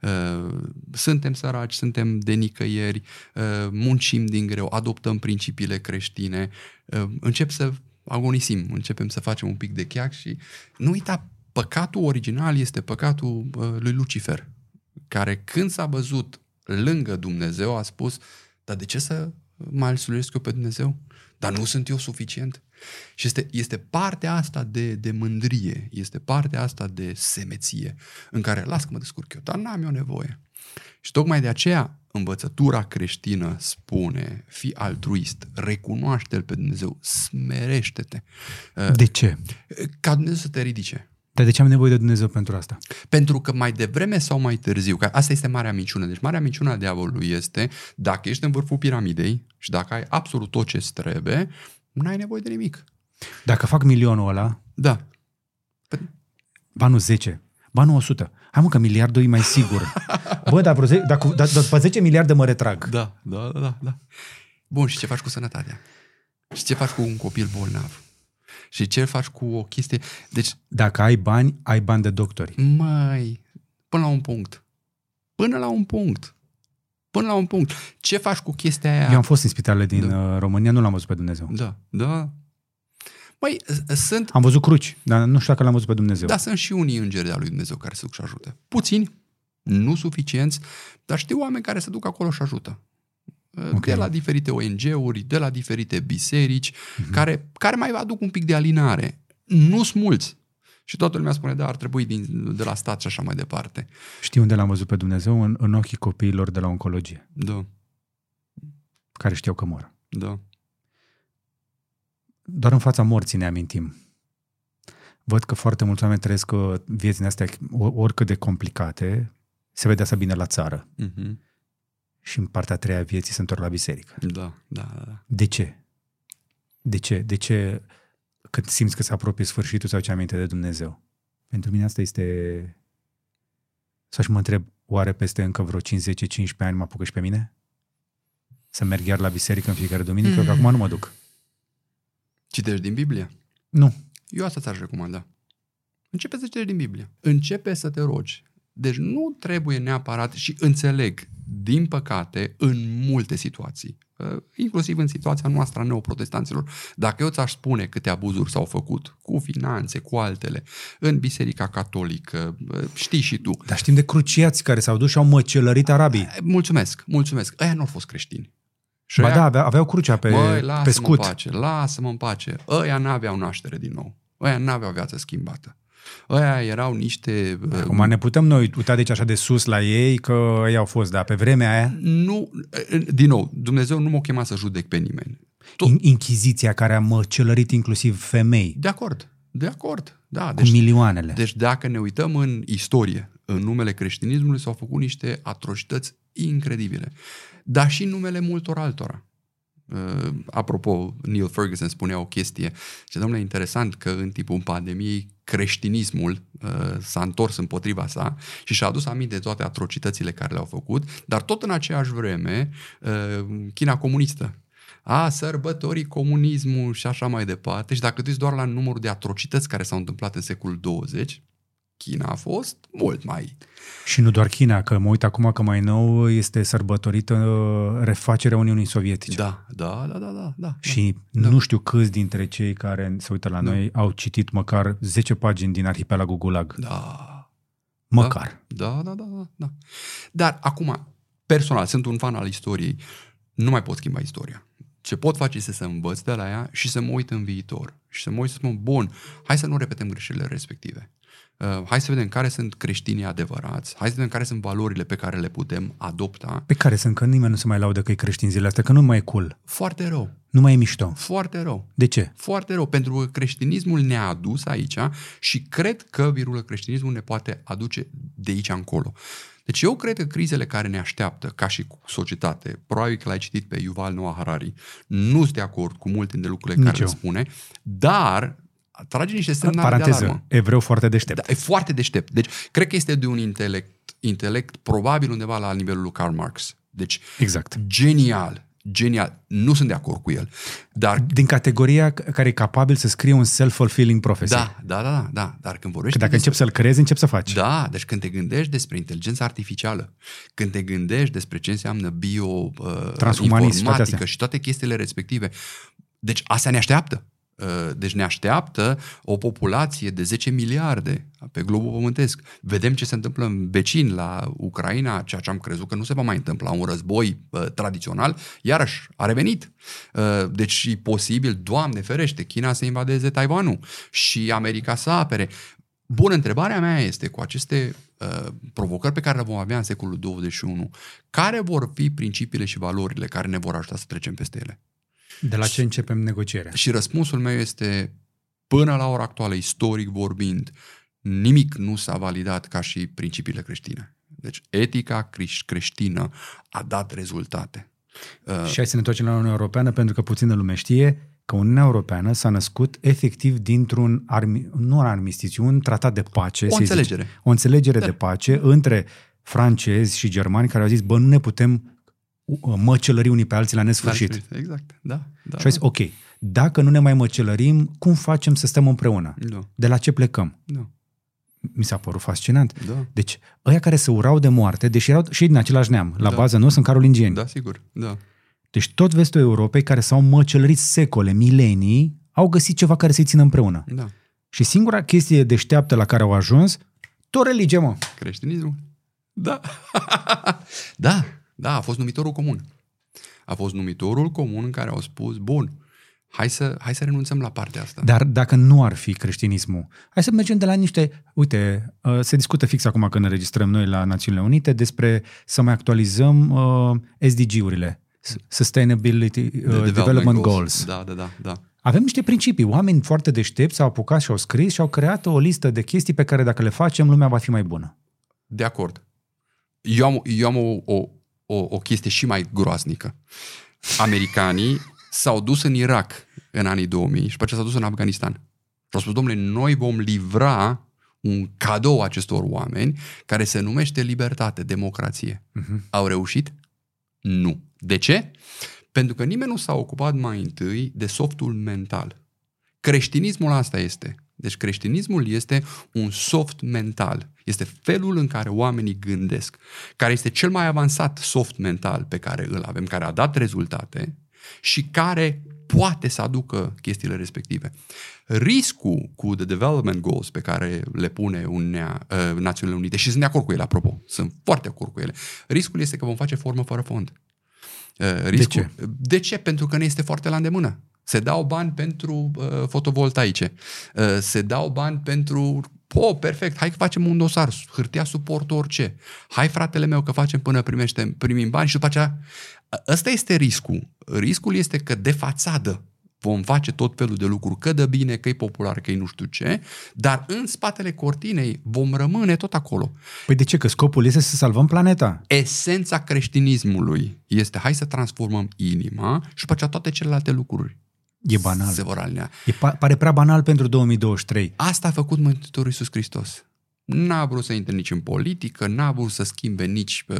Uh, suntem săraci, suntem de nicăieri, uh, muncim din greu, adoptăm principiile creștine, uh, încep să agonisim, începem să facem un pic de cheac și nu uita, păcatul original este păcatul lui Lucifer, care când s-a văzut lângă Dumnezeu a spus, dar de ce să mai sluiesc eu pe Dumnezeu? Dar nu sunt eu suficient? Și este, este partea asta de, de mândrie, este partea asta de semeție, în care las că mă descurc eu, dar n-am eu nevoie. Și tocmai de aceea învățătura creștină spune, fi altruist, recunoaște-L pe Dumnezeu, smerește-te. De ce? Ca Dumnezeu să te ridice. Dar de ce am nevoie de Dumnezeu pentru asta? Pentru că mai devreme sau mai târziu, că asta este marea minciună. Deci marea minciună a diavolului este dacă ești în vârful piramidei și dacă ai absolut tot ce trebuie, nu ai nevoie de nimic. Dacă fac milionul ăla, da. banul 10, banul 100. Hai mă că miliardul e mai sigur. Bă, dar vreo 10, dacă, dacă, dacă 10 miliarde mă retrag. Da, da, da, da. Bun, și ce faci cu sănătatea? Și ce faci cu un copil bolnav? Și ce faci cu o chestie... Deci... Dacă ai bani, ai bani de doctori. Mai, până la un punct. Până la un punct. Până la un punct. Ce faci cu chestia aia? Eu am fost în spitalele din da. Uh, România, nu l-am văzut pe Dumnezeu. Da, da. Măi, sunt... Am văzut cruci, dar nu știu dacă l-am văzut pe Dumnezeu. Da, sunt și unii îngeri de lui Dumnezeu care se duc și ajută. Puțini, nu suficienți, dar știu oameni care se duc acolo și ajută. Okay. De la diferite ONG-uri, de la diferite biserici, uh-huh. care, care mai aduc un pic de alinare. Nu sunt mulți. Și toată lumea spune, da, ar trebui din, de la stat și așa mai departe. Știi unde l-am văzut pe Dumnezeu? În, în ochii copiilor de la oncologie. Da. Care știau că mor. Da. Doar în fața morții ne amintim. Văd că foarte mulți oameni trăiesc viețile astea, oricât de complicate, se vede asta bine la țară. Uh-huh. Și în partea a treia vieții se întorc la biserică. Da, da, da. De ce? De ce? De ce când simți că se apropie sfârșitul sau ce aminte de Dumnezeu? Pentru mine asta este... Să-și mă întreb, oare peste încă vreo 5-10-15 ani mă apucă și pe mine? Să merg iar la biserică în fiecare duminică, mm. că acum nu mă duc. Citești din Biblie? Nu. Eu asta ți-aș recomanda. Începe să citești din Biblie. Începe să te rogi. Deci nu trebuie neapărat și înțeleg, din păcate, în multe situații, uh, inclusiv în situația noastră a neoprotestanților, dacă eu ți-aș spune câte abuzuri s-au făcut cu finanțe, cu altele, în Biserica Catolică, uh, știi și tu. Dar știm de cruciați care s-au dus și au măcelărit arabii. Mulțumesc, mulțumesc. Aia nu au fost creștini. Și ba da, avea, aveau crucea pe, Băi, pe scut. În pace, lasă-mă în pace. Ăia n-aveau naștere din nou. Ăia n-aveau viață schimbată. Ăia erau niște... Uh, Acum ne putem noi uita deci așa de sus la ei că ei au fost, dar pe vremea aia... Nu, uh, din nou, Dumnezeu nu m-a chemat să judec pe nimeni. Tot... Inchiziția care a măcelărit inclusiv femei. De acord, de acord. Da, deci, cu milioanele. Deci dacă ne uităm în istorie, în numele creștinismului s-au făcut niște atrocități incredibile. Dar și în numele multor altora. Uh, apropo, Neil Ferguson spunea o chestie. Ce domnule, interesant că în timpul pandemiei creștinismul uh, s-a întors împotriva sa și și-a adus aminte de toate atrocitățile care le-au făcut, dar tot în aceeași vreme uh, China comunistă a, sărbătorii comunismul și așa mai departe. Și dacă tu doar la numărul de atrocități care s-au întâmplat în secolul 20, China a fost mult mai... Și nu doar China, că mă uit acum că mai nou este sărbătorită uh, refacerea Uniunii Sovietice. Da, da, da, da, da. da și da. nu știu câți dintre cei care se uită la da. noi au citit măcar 10 pagini din arhipelagul Gulag. Da. Măcar. Da, da, da, da, da. Dar acum, personal, sunt un fan al istoriei, nu mai pot schimba istoria. Ce pot face este să învăț de la ea și să mă uit în viitor. Și să mă uit să spun, bun, hai să nu repetăm greșelile respective. Uh, hai să vedem care sunt creștinii adevărați, hai să vedem care sunt valorile pe care le putem adopta. Pe care sunt, că nimeni nu se mai laudă că e creștin zilele astea, că nu mai e cool. Foarte rău. Nu mai e mișto. Foarte rău. De ce? Foarte rău, pentru că creștinismul ne-a adus aici și cred că, virulă, creștinismul ne poate aduce de aici încolo. Deci eu cred că crizele care ne așteaptă ca și societate, probabil că l-ai citit pe Yuval Noah Harari, nu sunt de acord cu multe dintre lucrurile Nici care eu. le spune, dar trage niște semnale de Paranteză, alarmă. evreu foarte deștept. Da, e foarte deștept. Deci, cred că este de un intelect, intelect probabil undeva la nivelul lui Karl Marx. Deci, Exact. genial, genial. Nu sunt de acord cu el. Dar, Din categoria care e capabil să scrie un self-fulfilling prophecy. da, da, da, da, dar când vorbești... Că dacă despre- începi să-l creezi, începi să faci. Da, deci când te gândești despre inteligența artificială, când te gândești despre ce înseamnă bio, uh, Transhumanism și toate informatică astea. și toate chestiile respective, deci asta ne așteaptă. Uh, Deci ne așteaptă o populație de 10 miliarde pe globul pământesc. Vedem ce se întâmplă în vecin la Ucraina, ceea ce am crezut că nu se va mai întâmpla. Un război uh, tradițional, iarăși, a revenit. Uh, Deci e posibil, Doamne ferește, China să invadeze Taiwanul și America să apere. Bun, întrebarea mea este cu aceste uh, provocări pe care le vom avea în secolul 21, care vor fi principiile și valorile care ne vor ajuta să trecem peste ele? De la ce începem negocierea? Și răspunsul meu este, până la ora actuală, istoric vorbind, nimic nu s-a validat ca și principiile creștine. Deci etica creș- creștină a dat rezultate. Uh, Și hai să ne întoarcem la Uniunea Europeană, pentru că puțină lume știe că Uniunea Europeană s-a născut efectiv dintr-un, armi, nu un armistițiu, un tratat de pace. O să-i zice. înțelegere. O înțelegere Da. de pace între francezi și germani care au zis, bă, nu ne putem uh, măcelări unii pe alții la nesfârșit. Exact, da. da Și au zis, ok, dacă nu ne mai măcelărim, cum facem să stăm împreună? da, De la ce plecăm? da, Mi s-a părut fascinant. da, Deci, ăia care se urau de moarte, deși erau și din același neam, la Da. bază nu sunt carolingieni. da, sigur, da. Deci tot vestul Europei, care s-au măcelărit secole, milenii, au găsit ceva care să-i țină împreună. Da. Și singura chestie deșteaptă la care au ajuns, tot religie, mă. Creștinismul? Da. da, da, a fost numitorul comun. A fost numitorul comun în care au spus, bun, hai să, hai să renunțăm la partea asta. Dar dacă nu ar fi creștinismul, hai să mergem de la niște... Uite, uh, se discută fix acum când înregistrăm noi la Națiunile Unite despre să mai actualizăm uh, SDG-urile, S- Sustainability uh, De Development, Goals. Da, da, da, da. Avem niște principii. Oameni foarte deștepți s-au apucat și au scris și au creat o listă de chestii pe care dacă le facem, lumea va fi mai bună. De acord. Eu am, eu am o, o, o, o chestie și mai groaznică. Americanii s-au dus în Irak în anii 2000 și după ce s-au dus în Afganistan. Și au spus, domnule, noi vom livra un cadou acestor oameni care se numește libertate, democrație. Mhm. Au reușit? Nu. De ce? Pentru că nimeni nu s-a ocupat mai întâi de softul mental. Creștinismul asta este. Deci creștinismul este un soft mental. Este felul în care oamenii gândesc, care este cel mai avansat soft mental pe care îl avem, care a dat rezultate și care poate să aducă chestiile respective. Riscul cu The Development Goals pe care le pune Uniunea, uh, Națiunile Unite, și sunt de acord cu ele, apropo, sunt foarte de acord cu ele, riscul este că vom face formă fără fond. Uh, riscul, ce? De ce? Pentru că ne este foarte la îndemână. Se dau bani pentru uh, fotovoltaice, uh, se dau bani pentru... Oh, perfect, hai că facem un dosar, hârtia suportă orice. Hai, fratele meu, că facem până primește, primim bani și după aceea... Ăsta este riscul. Riscul este că de fațadă vom face tot felul de lucruri, că dă bine, că e popular, că e nu știu ce, dar în spatele cortinei vom rămâne tot acolo. Păi de ce? Că scopul este să salvăm planeta. Esența creștinismului este hai să transformăm inima și după aceea toate celelalte lucruri E banal. se vor alinea. E, pa- pare prea banal pentru 2023. Asta a făcut Mântuitorul Iisus Hristos. N-a vrut să intre nici în politică, n-a vrut să schimbe nici uh,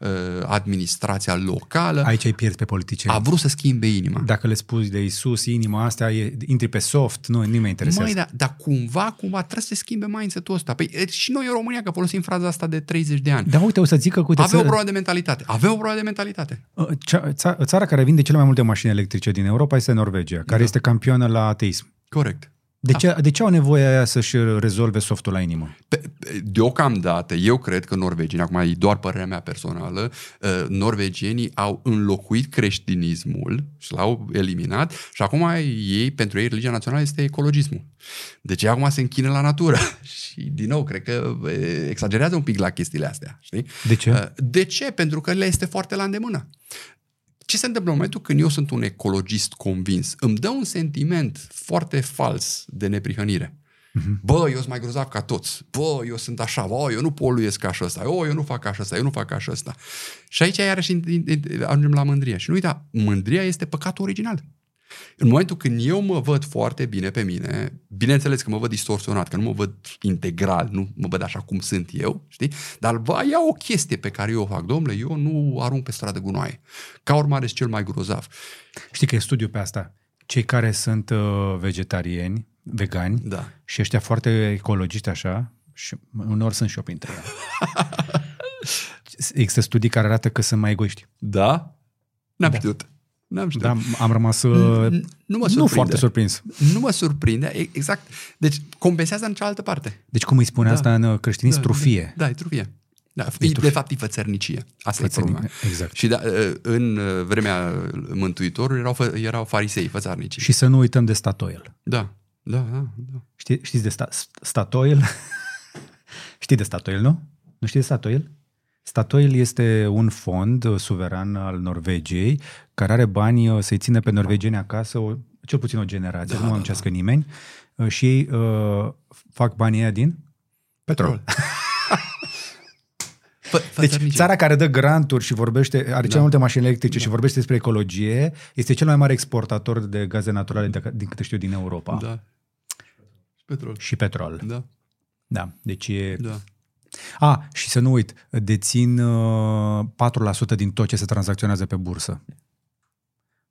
uh, administrația locală, Aici îi pierzi pe politicieni. a vrut să schimbe inima. Dacă le spui de Isus, inima asta, e, intri pe soft, nu, nimeni mă interesează. Măi, dar da, cumva, cumva trebuie să se schimbe mindset-ul ăsta. Păi e, și noi în România, că folosim fraza asta de 30 de ani. Dar uite, o să zică că uite, Avem o țară, problemă de mentalitate. Avem o problemă de mentalitate. cea- ța- țara care vinde cele mai multe mașini electrice din Europa este Norvegia, care Da. este campioană la ateism. Corect. De ce, de ce au nevoie aia să-și rezolve softul la inimă? Pe, pe- deocamdată, eu cred că norvegienii, acum e doar părerea mea personală, uh, norvegienii au înlocuit creștinismul și l-au eliminat și acum ei, pentru ei, religia națională este ecologismul. Deci ei acum se închină la natură și, din nou, cred că e, exagerează un pic la chestiile astea, știi? De ce? Uh, De ce? Pentru că le este foarte la îndemână. Ce se întâmplă în momentul când eu sunt un ecologist convins? Îmi dă un sentiment foarte fals de neprihănire. Uh-huh. Bă, eu sunt mai grozav ca toți. Bă, eu sunt așa. Bă, eu nu poluiesc ca și ăsta. O, eu nu fac ca și ăsta. Eu nu fac ca și ăsta. Și aici iarăși ajungem la mândria. Și nu uita, mândria este păcatul original. În momentul când eu mă văd foarte bine pe mine, bineînțeles că mă văd distorsionat, că nu mă văd integral, nu mă văd așa cum sunt eu, știi? Dar va ia o chestie pe care eu o fac, domnule, eu nu arunc pe stradă gunoaie. Ca urmare, sunt cel mai grozav. Știi că e studiu pe asta. Cei care sunt uh, vegetariani, vegani da. și ăștia foarte ecologiști așa, și unor sunt și eu printre ei. Există studii care arată că sunt mai egoiști. Da? N-am da. știut. N-am știut. Da, am rămas uh, nu, mă nu foarte surprins. Nu mă surprinde, exact. Deci compensează în cealaltă parte. Deci cum îi spune da. asta în uh, creștinism? Da, trufie. Da, da, e trufie. Da, e, de fapt, e fățărnicie. Asta e problema. Exact. Și da, uh, în vremea Mântuitorului erau, erau farisei, fățarnici. Și să nu uităm de Statoil. Da, da, da. da. Știi, știți de sta, Statoil? Știți de Statoil, nu? Nu știți de Statoil? Statoil este un fond uh, suveran al Norvegiei care are bani uh, să-i țină pe norvegieni acasă, o, cel puțin o generație, da, nu da, da. nimeni, uh, și ei uh, fac banii aia din petrol. deci țara care dă granturi și vorbește, are da. cele multe mașini electrice da. și vorbește despre ecologie, este cel mai mare exportator de gaze naturale, de, din câte știu, din Europa. Da. Și petrol. Și petrol. Da. Da, deci e... Da. A, și să nu uit, dețin uh, 4% din tot ce se tranzacționează pe bursă.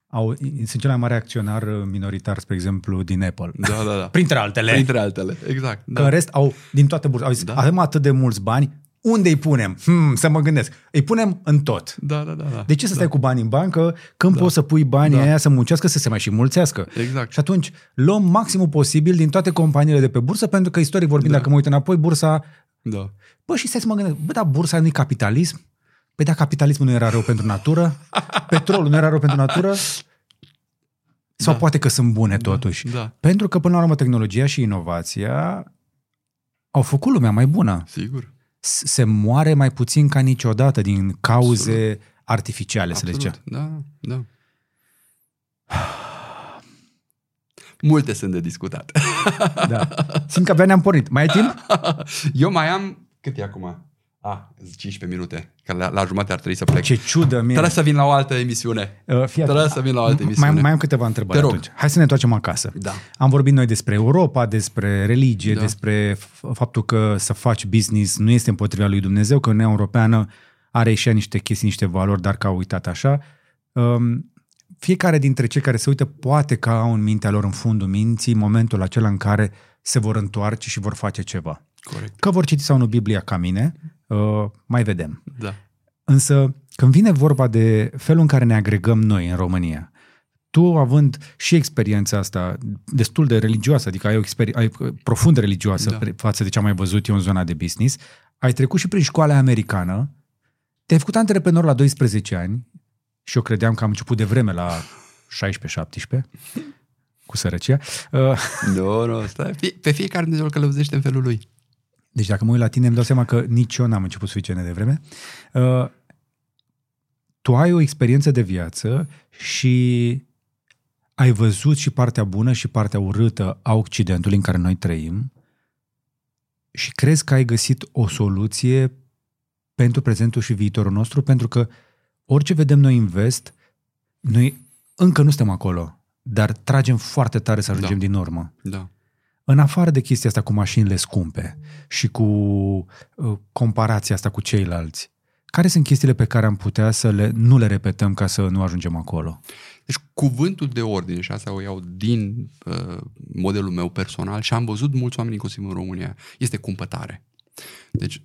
Au, sunt cel mai mare acționar uh, minoritar, spre exemplu, din Apple. Da, da, da. Printre altele. Printre altele, exact. Da. Că în rest au, din toate burse, au zis, da. avem atât de mulți bani, unde îi punem? Hmm, să mă gândesc. Îi punem în tot. Da, da, da. da. De ce să stai da. cu bani în bancă când da. poți să pui banii da. aia să muncească, să se mai și mulțească? Exact. Și atunci luăm maximul posibil din toate companiile de pe bursă, pentru că istoric vorbind, da. dacă mă uit înapoi, bursa da. Bă, și stai să mă gândesc, bă, dar bursa nu e capitalism? Păi da, capitalismul nu era rău pentru natură? Petrolul nu era rău pentru natură? Sau da. poate că sunt bune da, totuși? Da. Pentru că, până la urmă, tehnologia și inovația au făcut lumea mai bună. Sigur. Se moare mai puțin ca niciodată din cauze Absolut. artificiale, Absolut. să le zicem. Da, da. Multe sunt de discutat. Da. Simt că abia ne-am pornit. Mai ai timp? Eu mai am... Cât e acum? Ah, 15 minute. Că la, la jumătate ar trebui să plec. Ce ciudă mie. Trebuie să vin la o altă emisiune. Uh, Trebuie să vin la o altă emisiune. Mai, mai am câteva întrebări atunci. Hai să ne întoarcem acasă. Da. Am vorbit noi despre Europa, despre religie, da. despre faptul că să faci business nu este împotriva lui Dumnezeu, că Uniunea Europeană are și niște chestii, niște valori, dar că au uitat așa. Um, fiecare dintre cei care se uită poate că au în mintea lor, în fundul minții, momentul acela în care se vor întoarce și vor face ceva. Corect. Că vor citi sau nu Biblia ca mine, uh, mai vedem. Da. Însă, când vine vorba de felul în care ne agregăm noi în România, tu având și experiența asta destul de religioasă, adică ai o experi- ai profund religioasă da. față de ce am mai văzut eu în zona de business, ai trecut și prin școala americană, te-ai făcut antreprenor la 12 ani, și eu credeam că am început de vreme la 16-17 cu sărăcia. Uh, nu, nu, stai. Pe fiecare Dumnezeu călăuzește în felul lui. Deci dacă mă uit la tine, îmi dau seama că nici eu n-am început suficient de vreme. Uh, tu ai o experiență de viață și ai văzut și partea bună și partea urâtă a Occidentului în care noi trăim și crezi că ai găsit o soluție pentru prezentul și viitorul nostru, pentru că uh, orice vedem noi în vest, noi încă nu suntem acolo, dar tragem foarte tare să ajungem da. din urmă. Da. În afară de chestia asta cu mașinile scumpe și cu uh, comparația asta cu ceilalți, care sunt chestiile pe care am putea să le, nu le repetăm ca să nu ajungem acolo? Deci cuvântul de ordine, și asta o iau din uh, modelul meu personal și am văzut mulți oameni, inclusiv în România, este cumpătare. Deci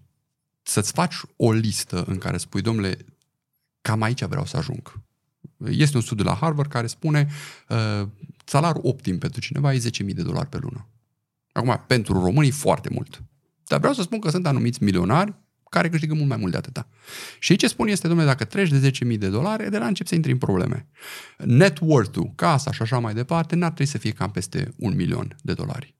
să-ți faci o listă în care spui, domnule, cam aici vreau să ajung. Este un studiu la Harvard care spune uh, salariul optim pentru cineva e 10.000 de dolari pe lună. Acum, pentru românii foarte mult. Dar vreau să spun că sunt anumiți milionari care câștigă mult mai mult de atâta. Și ce spun este, domnule, dacă treci de 10.000 de dolari, de la încep să intri în probleme. Net worth-ul, casa și așa mai departe, n-ar trebui să fie cam peste un milion de dolari.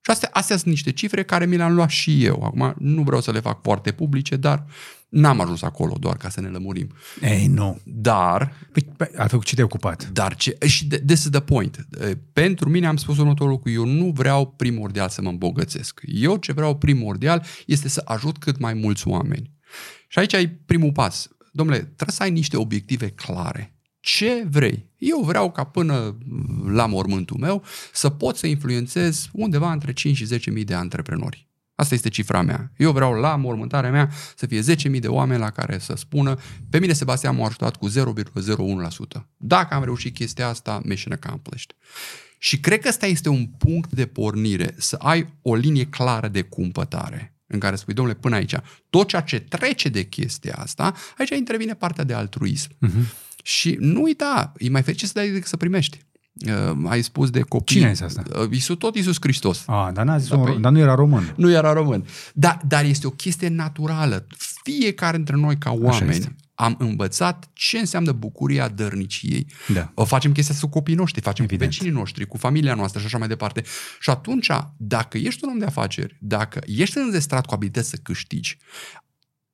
Și astea, astea sunt niște cifre care mi le-am luat și eu. Acum nu vreau să le fac foarte publice, dar n-am ajuns acolo doar ca să ne lămurim. Ei, nu. Dar... Păi, a făcut ce te-ai ocupat. Dar ce... Și this is the point. Pentru mine am spus următorul lucru. Eu nu vreau primordial să mă îmbogățesc. Eu ce vreau primordial este să ajut cât mai mulți oameni. Și aici ai primul pas. Domnule, trebuie să ai niște obiective clare ce vrei. Eu vreau ca până la mormântul meu să pot să influențez undeva între 5 și 10.000 de antreprenori. Asta este cifra mea. Eu vreau la mormântarea mea să fie 10.000 de oameni la care să spună pe mine Sebastian m-a ajutat cu 0,01%. Dacă am reușit chestia asta, mission accomplished. Și cred că ăsta este un punct de pornire, să ai o linie clară de cumpătare în care spui, domnule, până aici, tot ceea ce trece de chestia asta, aici intervine partea de altruism. Uh-huh. Și nu uita, e mai fericit să dai decât să primești. Uh, ai spus de copii. Cine este asta? Uh, Isus, tot Isus Hristos. Ah, dar, n-a zis da, un, păi, dar nu era român. Nu era român. Da, dar este o chestie naturală. Fiecare dintre noi ca oameni am învățat ce înseamnă bucuria dărniciei. Da. O facem chestia cu copiii noștri, facem Evident. cu vecinii noștri, cu familia noastră și așa mai departe. Și atunci, dacă ești un om de afaceri, dacă ești înzestrat cu abilități să câștigi,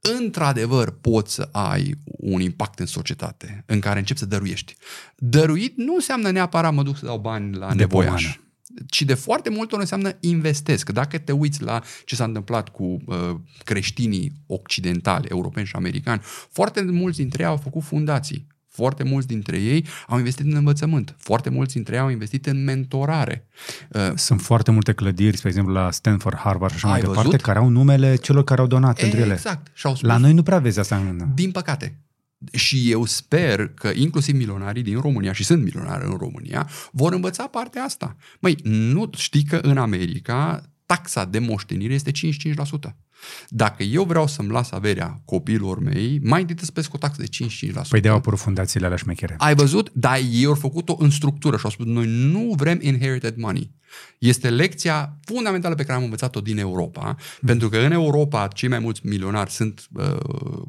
într-adevăr poți să ai un impact în societate în care începi să dăruiești. Dăruit nu înseamnă neapărat mă duc să dau bani la de nevoiaș. Pomană ci de foarte multe ori înseamnă investesc. Dacă te uiți la ce s-a întâmplat cu uh, creștinii occidentali, europeni și americani, foarte mulți dintre ei au făcut fundații. Foarte mulți dintre ei au investit în învățământ. Foarte mulți dintre ei au investit în mentorare. Uh, Sunt foarte multe clădiri, spre exemplu la Stanford, Harvard și așa mai departe, care au numele celor care au donat e, pentru ele. Exact. Și au spus, la noi nu prea vezi asta în... Din păcate. Și eu sper că inclusiv milionarii din România, și sunt milionari în România, vor învăța partea asta. Măi, nu știi că în America taxa de moștenire este 55%. Dacă eu vreau să-mi las averea copiilor mei, mai întâi să cu o taxă de 55%. Păi de-au apărut fundațiile alea șmechere. Ai văzut? Dar ei au făcut-o în structură și au spus, noi nu vrem inherited money. Este lecția fundamentală pe care am învățat-o din Europa, mm. pentru că în Europa cei mai mulți milionari sunt uh,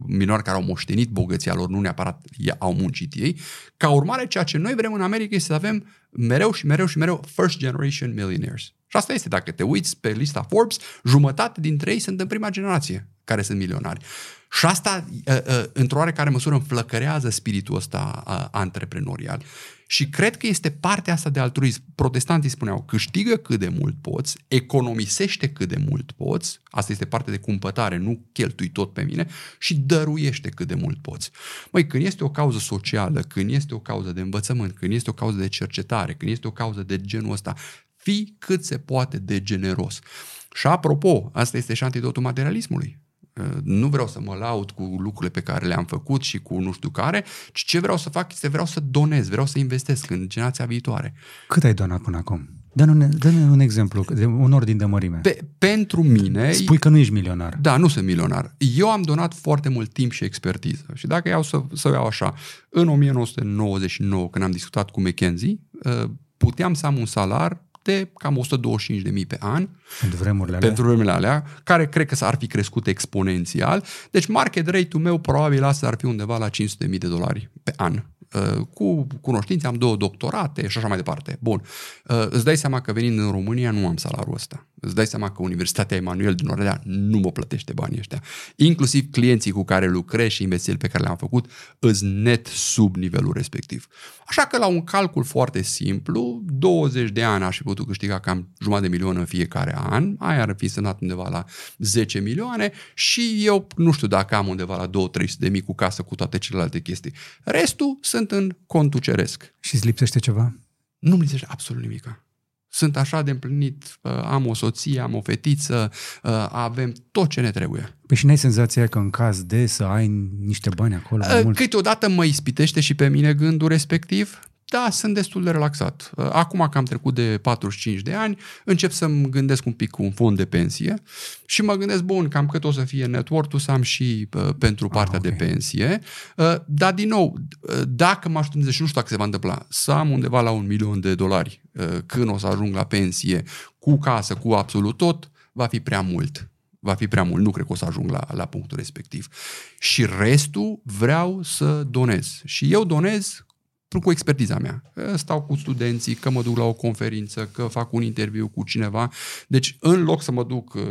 milionari care au moștenit bogăția lor, nu neapărat au muncit ei. Ca urmare, ceea ce noi vrem în America este să avem mereu și mereu și mereu first generation millionaires. Și asta este, dacă te uiți pe lista Forbes, jumătate dintre ei sunt în prima generație care sunt milionari. Și asta, uh, uh, într-o oarecare măsură, înflăcărează spiritul ăsta uh, antreprenorial. Și cred că este partea asta de altruism. Protestanții spuneau, câștigă cât de mult poți, economisește cât de mult poți, asta este partea de cumpătare, nu cheltui tot pe mine, și dăruiește cât de mult poți. Măi, când este o cauză socială, când este o cauză de învățământ, când este o cauză de cercetare, când este o cauză de genul ăsta, fii cât se poate de generos. Și apropo, asta este și antidotul materialismului. Uh, nu vreau să mă laud cu lucrurile pe care le-am făcut și cu nu știu care, ci ce vreau să fac este vreau să donez, vreau să investesc în generația viitoare. Cât ai donat până acum? Dă-ne, dă un exemplu, de un ordin de mărime. Pe, pentru mine... Spui că nu ești milionar. Da, nu sunt milionar. Eu am donat foarte mult timp și expertiză. Și dacă iau să, să iau așa, în 1999, când am discutat cu McKenzie, uh, puteam să am un salar de cam 125.000 pe an. Pentru vremurile alea. Pentru vremurile alea, care cred că s-ar fi crescut exponențial. Deci market rate-ul meu probabil asta ar fi undeva la 500.000 de dolari pe an. Uh, cu cunoștințe, am două doctorate și așa mai departe. Bun. Uh, îți dai seama că venind în România nu am salarul ăsta. Îți dai seama că Universitatea Emanuel din Oradea nu mă plătește banii ăștia. Inclusiv clienții cu care lucrez și investițiile pe care le-am făcut îs net sub nivelul respectiv. Așa că la un calcul foarte simplu, 20 de ani aș fi putut câștiga cam jumătate de milion în fiecare an, aia ar fi semnat undeva la 10 milioane și eu nu știu dacă am undeva la 2-300 de mii cu casă cu toate celelalte chestii. Restul sunt în contul ceresc. Și îți lipsește ceva? Nu-mi lipsește absolut nimic sunt așa de împlinit, uh, am o soție, am o fetiță, uh, avem tot ce ne trebuie. Păi și n-ai senzația că în caz de să ai niște bani acolo? Uh, câteodată mă ispitește și pe mine gândul respectiv, da, sunt destul de relaxat. Uh, acum că am trecut de 45 de ani, încep să-mi gândesc un pic cu un fond de pensie și mă gândesc, bun, cam cât o să fie network să am și uh, pentru ah, partea ah, okay. de pensie. Uh, dar, din nou, uh, dacă mă aștept, și nu știu dacă se va întâmpla, să am undeva la un milion de dolari uh, când o să ajung la pensie, cu casă, cu absolut tot, va fi prea mult va fi prea mult, nu cred că o să ajung la, la punctul respectiv. Și restul vreau să donez. Și eu donez cu expertiza mea. Stau cu studenții, că mă duc la o conferință, că fac un interviu cu cineva. Deci, în loc să mă duc uh,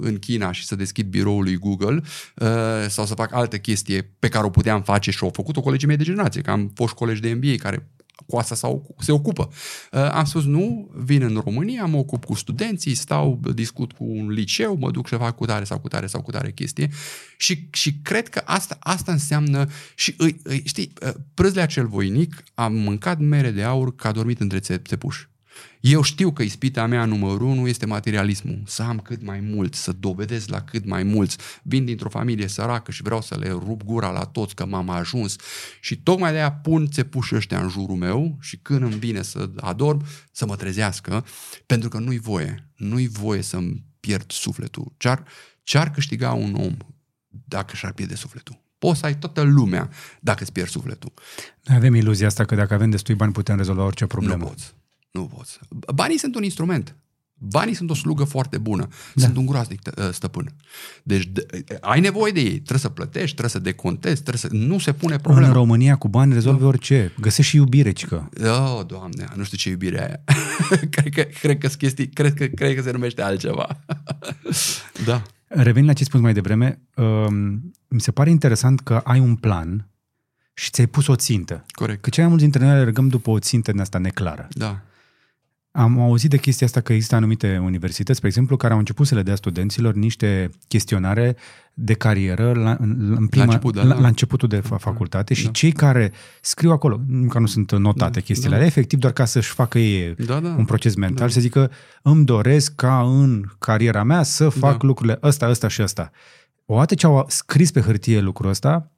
în China și să deschid biroul lui Google uh, sau să fac altă chestie pe care o puteam face și au făcut-o colegii mei de generație, că am fost colegi de MBA care cu asta sau se ocupă. Uh, am spus nu, vin în România, mă ocup cu studenții, stau, discut cu un liceu, mă duc și fac cu tare sau cu tare sau cu tare chestie și, și cred că asta, asta înseamnă și îi, îi, știi, uh, prâzlea cel voinic a mâncat mere de aur ca a dormit între țepuși. Eu știu că ispita mea numărul unu este materialismul. Să am cât mai mult, să dovedesc la cât mai mulți. Vin dintr-o familie săracă și vreau să le rup gura la toți că m-am ajuns. Și tocmai de-aia pun țepuși ăștia în jurul meu și când îmi vine să adorm, să mă trezească, pentru că nu-i voie. Nu-i voie să-mi pierd sufletul. Ce-ar, ce-ar câștiga un om dacă și-ar pierde sufletul? Poți să ai toată lumea dacă îți pierzi sufletul. Noi avem iluzia asta că dacă avem destui bani putem rezolva orice problemă. Nu poți. Nu poți. Banii sunt un instrument. Banii sunt o slugă foarte bună. Da. Sunt un groaznic ă, stăpân. Deci de, ai nevoie de ei. Trebuie să plătești, trebuie să decontezi, trebuie să... Nu se pune problema. În România cu bani rezolvi da. orice. Găsești și iubire, cică. Oh, doamne, nu știu ce iubire aia. cred, că, cred, că chestii, cred, că, cred că se numește altceva. da. Revin la ce spus mai devreme. Um, mi se pare interesant că ai un plan și ți-ai pus o țintă. Corect. Că cei mai mulți dintre noi alergăm după o țintă din asta neclară. Da. Am auzit de chestia asta că există anumite universități, spre exemplu, care au început să le dea studenților niște chestionare de carieră la, în prima, la, început, da, la, da. la începutul de facultate da, și da. cei care scriu acolo, nu că nu sunt notate da, chestiile da. alea, efectiv doar ca să-și facă ei da, da, un proces mental, da. să zică îmi doresc ca în cariera mea să fac da. lucrurile ăsta, ăsta și ăsta. Odată ce au scris pe hârtie lucrul ăsta, Uh,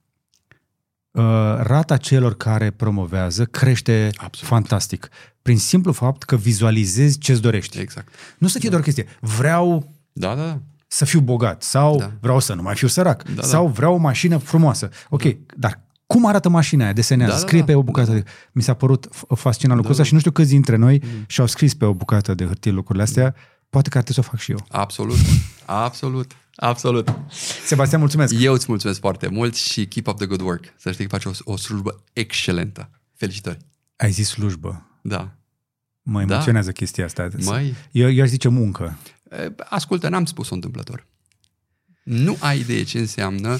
rata celor care promovează crește Absolut. fantastic. Prin simplu fapt că vizualizezi ce-ți dorești. Exact. Nu să fie da. doar chestie. Vreau da, da, da. să fiu bogat sau da. vreau să nu mai fiu sărac da, da. sau da. vreau o mașină frumoasă. Ok, da. dar cum arată mașina aia? Desenează, da, da, scrie da, pe o bucată. Da. De... Mi s-a părut fascinant lucrul da, ăsta da. și nu știu câți dintre noi mm. și-au scris pe o bucată de hârtie lucrurile astea. Poate că ar trebui să o fac și eu. Absolut. Absolut. Absolut. Sebastian, mulțumesc. Eu îți mulțumesc foarte mult și keep up the good work. Să știi că faci o, o slujbă excelentă. Felicitări. Ai zis slujbă. Da. Mă da. emoționează da. chestia asta. Mai... Eu, eu aș zice muncă. Ascultă, n-am spus-o întâmplător. Nu ai idee ce înseamnă uh,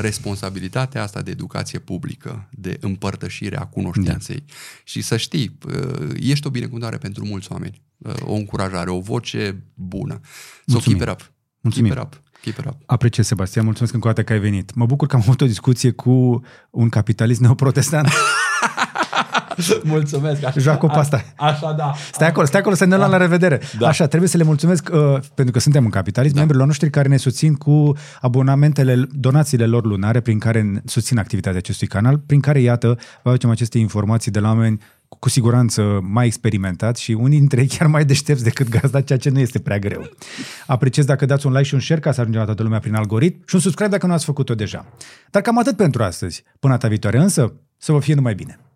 responsabilitatea asta de educație publică, de împărtășire a cunoștinței. Da. Și să știi, uh, ești o binecuvântare pentru mulți oameni, uh, o încurajare, o voce bună. So keep it up. Mulțumim. Keep it up. Keep it up. Apreciez, Sebastian. Mulțumesc încă o dată că ai venit. Mă bucur că am avut o discuție cu un capitalist neoprotestant. mulțumesc. Așa, Joacă cu asta. Așa, da. Stai acolo, stai acolo să ne luăm da. la revedere. Da. Așa, trebuie să le mulțumesc uh, pentru că suntem în capitalism, da. membrilor noștri care ne susțin cu abonamentele, donațiile lor lunare prin care susțin activitatea acestui canal, prin care, iată, vă aducem aceste informații de la oameni cu siguranță mai experimentat și unii dintre ei chiar mai deștepți decât gazda, ceea ce nu este prea greu. Apreciez dacă dați un like și un share ca să ajungem la toată lumea prin algoritm și un subscribe dacă nu ați făcut-o deja. Dar cam atât pentru astăzi. Până data viitoare însă, să vă fie numai bine!